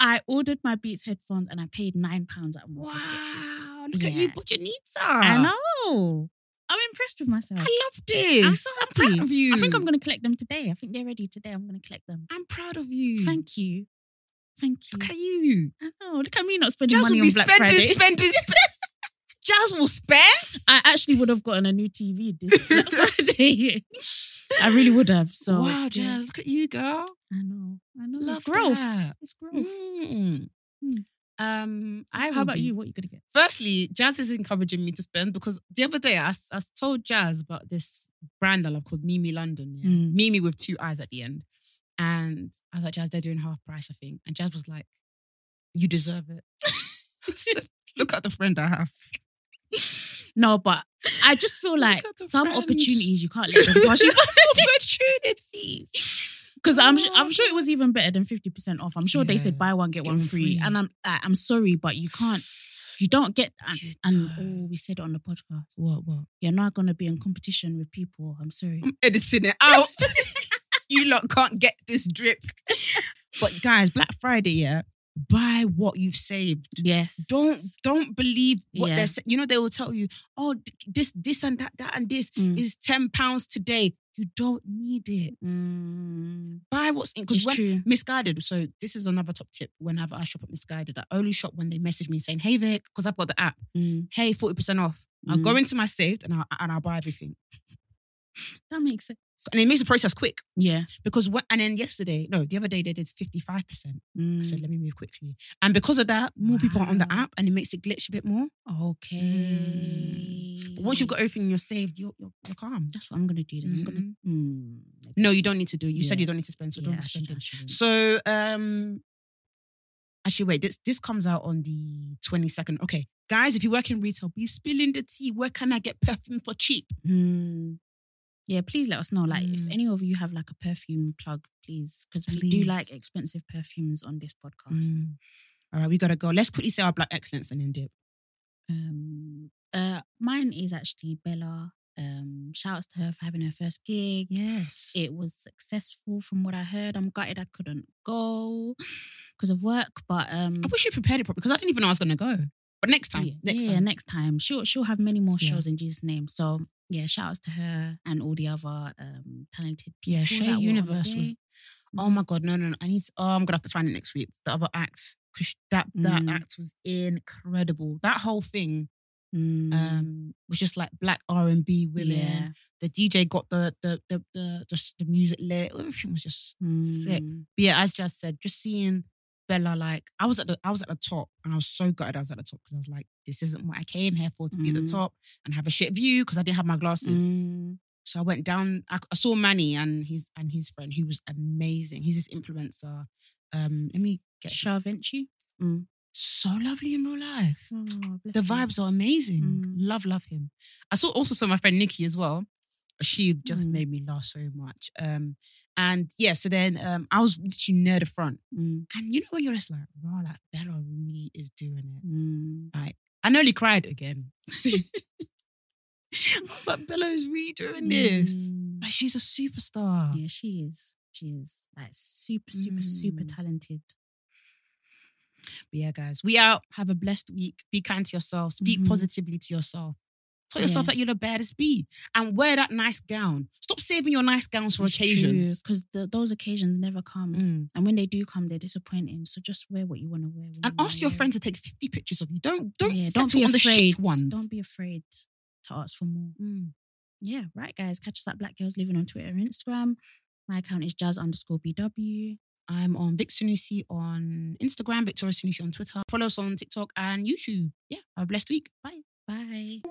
I, ordered my Beats headphones and I paid nine pounds at my budget. Wow, look at you, Yeah. but your needs I know. I'm impressed with myself. I love this. I'm so happy. proud of you. I think I'm going to collect them today. I think they're ready today. I'm going to collect them. I'm proud of you. Thank you. Thank you. Look at you. I know. Look at me not spending Jazz money on Black spending, Friday. spending, [LAUGHS] spending. Jazz will spend. I actually would have gotten a new TV this Friday. I really would have. So wow, yeah. Jazz, look at you, girl. I know. I know. Love growth. that. It's growth. Mm. Mm. Um, I How about you? What are you gonna get? Firstly, Jazz is encouraging me to spend because the other day I, I told Jazz about this brand I love called Mimi London. Yeah? Mm. Mimi with two eyes at the end. And I was like, Jazz, they're doing half price, I think. And Jazz was like, You deserve it. [LAUGHS] Said, Look at the friend I have. [LAUGHS] No, but I just feel like some friend. opportunities you can't let them [LAUGHS] pass you Opportunities. [LAUGHS] Because I'm su- I'm oh. sure it was even better than fifty percent off. I'm sure they said buy one get, Get one free. free. and I'm I, I'm sorry, but you can't. You don't get and, You and don't. oh, we said it on the podcast. What, what? You're not gonna be in competition with people. I'm sorry. I'm editing it out. you lot can't get this drip. But guys, Black Friday, yeah, buy what you've saved. Yes. Don't don't believe what Yeah. they're saying. You know, they will tell you, oh, this, this and that, that and this Mm. is 10 pounds today. You don't need it. Mm, Buy what's in because when true. Missguided. So this is another top tip. Whenever I shop at Missguided, I only shop when they message me saying, Hey Vic, because I've got the app. Mm, Hey, 40% off. I'll Mm. go into my saved and I'll and I'll buy everything. that makes sense. And it makes the process quick. Yeah. Because when, and then yesterday, no, the other day they did 55%. Mm, I said, let me move quickly. And because of that, more people are on the app and it makes it glitch a bit more. okay. But once you've got everything you're saved, you're, you're, you're calm. that's what I'm gonna do. Then I'm gonna. Mm, No, you don't need to do. You said you don't need to spend, so yeah, don't spend it. So, um, actually, wait. This this comes out on the twenty second. Okay, guys, if you work in retail, be spilling the tea. Where can I get perfume for cheap? Mm. Yeah, please let us know. Like, if Mm. any of you have like a perfume plug, please, because we do like expensive perfumes on this podcast. Mm. All right, we gotta go. Let's quickly say our black excellence and then dip. Um, uh, mine is actually Bella. Um, shouts to her for having her first gig. Yes. It was successful from what I heard. I'm gutted I couldn't go because of work, but um, I wish you prepared it properly because I didn't even know I was gonna go. But next time, yeah, next yeah, time. next time she'll she'll have many more Yeah. shows in Jesus' name. So yeah, shout outs to her and all the other um talented people. Yeah, Shay that were on the Universe was-. Oh my god, no, no, no! I need. To, oh, I'm gonna have to find it next week. The other act, because that that Mm. act was incredible. That whole thing Mm, um was just like black R and B women. yeah. The DJ got the the the the the, the music lit. Everything was just. Sick. Mm, But yeah, as just said, just seeing Bella like I was at the I was at the top and I was so gutted I was at the top because I was like, this isn't what I came here for to be at the Mm. top and have a shit view because I didn't have my glasses. mm, So I went down. I, I saw Manny and his and his friend, who was amazing. He's this influencer. Um, let me get Shah Vinci. Mm. so lovely in real life. Oh, The him. vibes are amazing. Mm. Love, love him. I saw also saw my friend Nikki as well. She just Mm. made me laugh so much. Um, and yeah, so then um, I was literally near the front, Mm, and you know when you're just like, wow, like Bella really is doing it. mm. Like I nearly cried again. [LAUGHS] but Bella is really doing this. Mm. Like she's a superstar. Yeah, she is. She is like super, super, super Mm. talented. But yeah, guys, we out. Have a blessed week. Be kind to yourself. Speak Mhm. positively to yourself. Tell yourself Yeah. that you're the baddest bee and wear that nice gown. Stop saving your nice gowns for occasions. because those occasions never come, Mm. and when they do come, they're disappointing. So just wear what you want to wear. And ask your friend to take 50 pictures of you. Don't don't Yeah, don't be on the afraid. shit ones. Don't be afraid to ask for more. Mm. Yeah, right, guys. Catch us at Black Girls Living on Twitter and Instagram. My account is jazz underscore bw. I'm on Vic Sanusi on Instagram, Victoria Sanusi on Twitter. Follow us on TikTok and YouTube. Yeah, have a blessed week. Bye. Bye.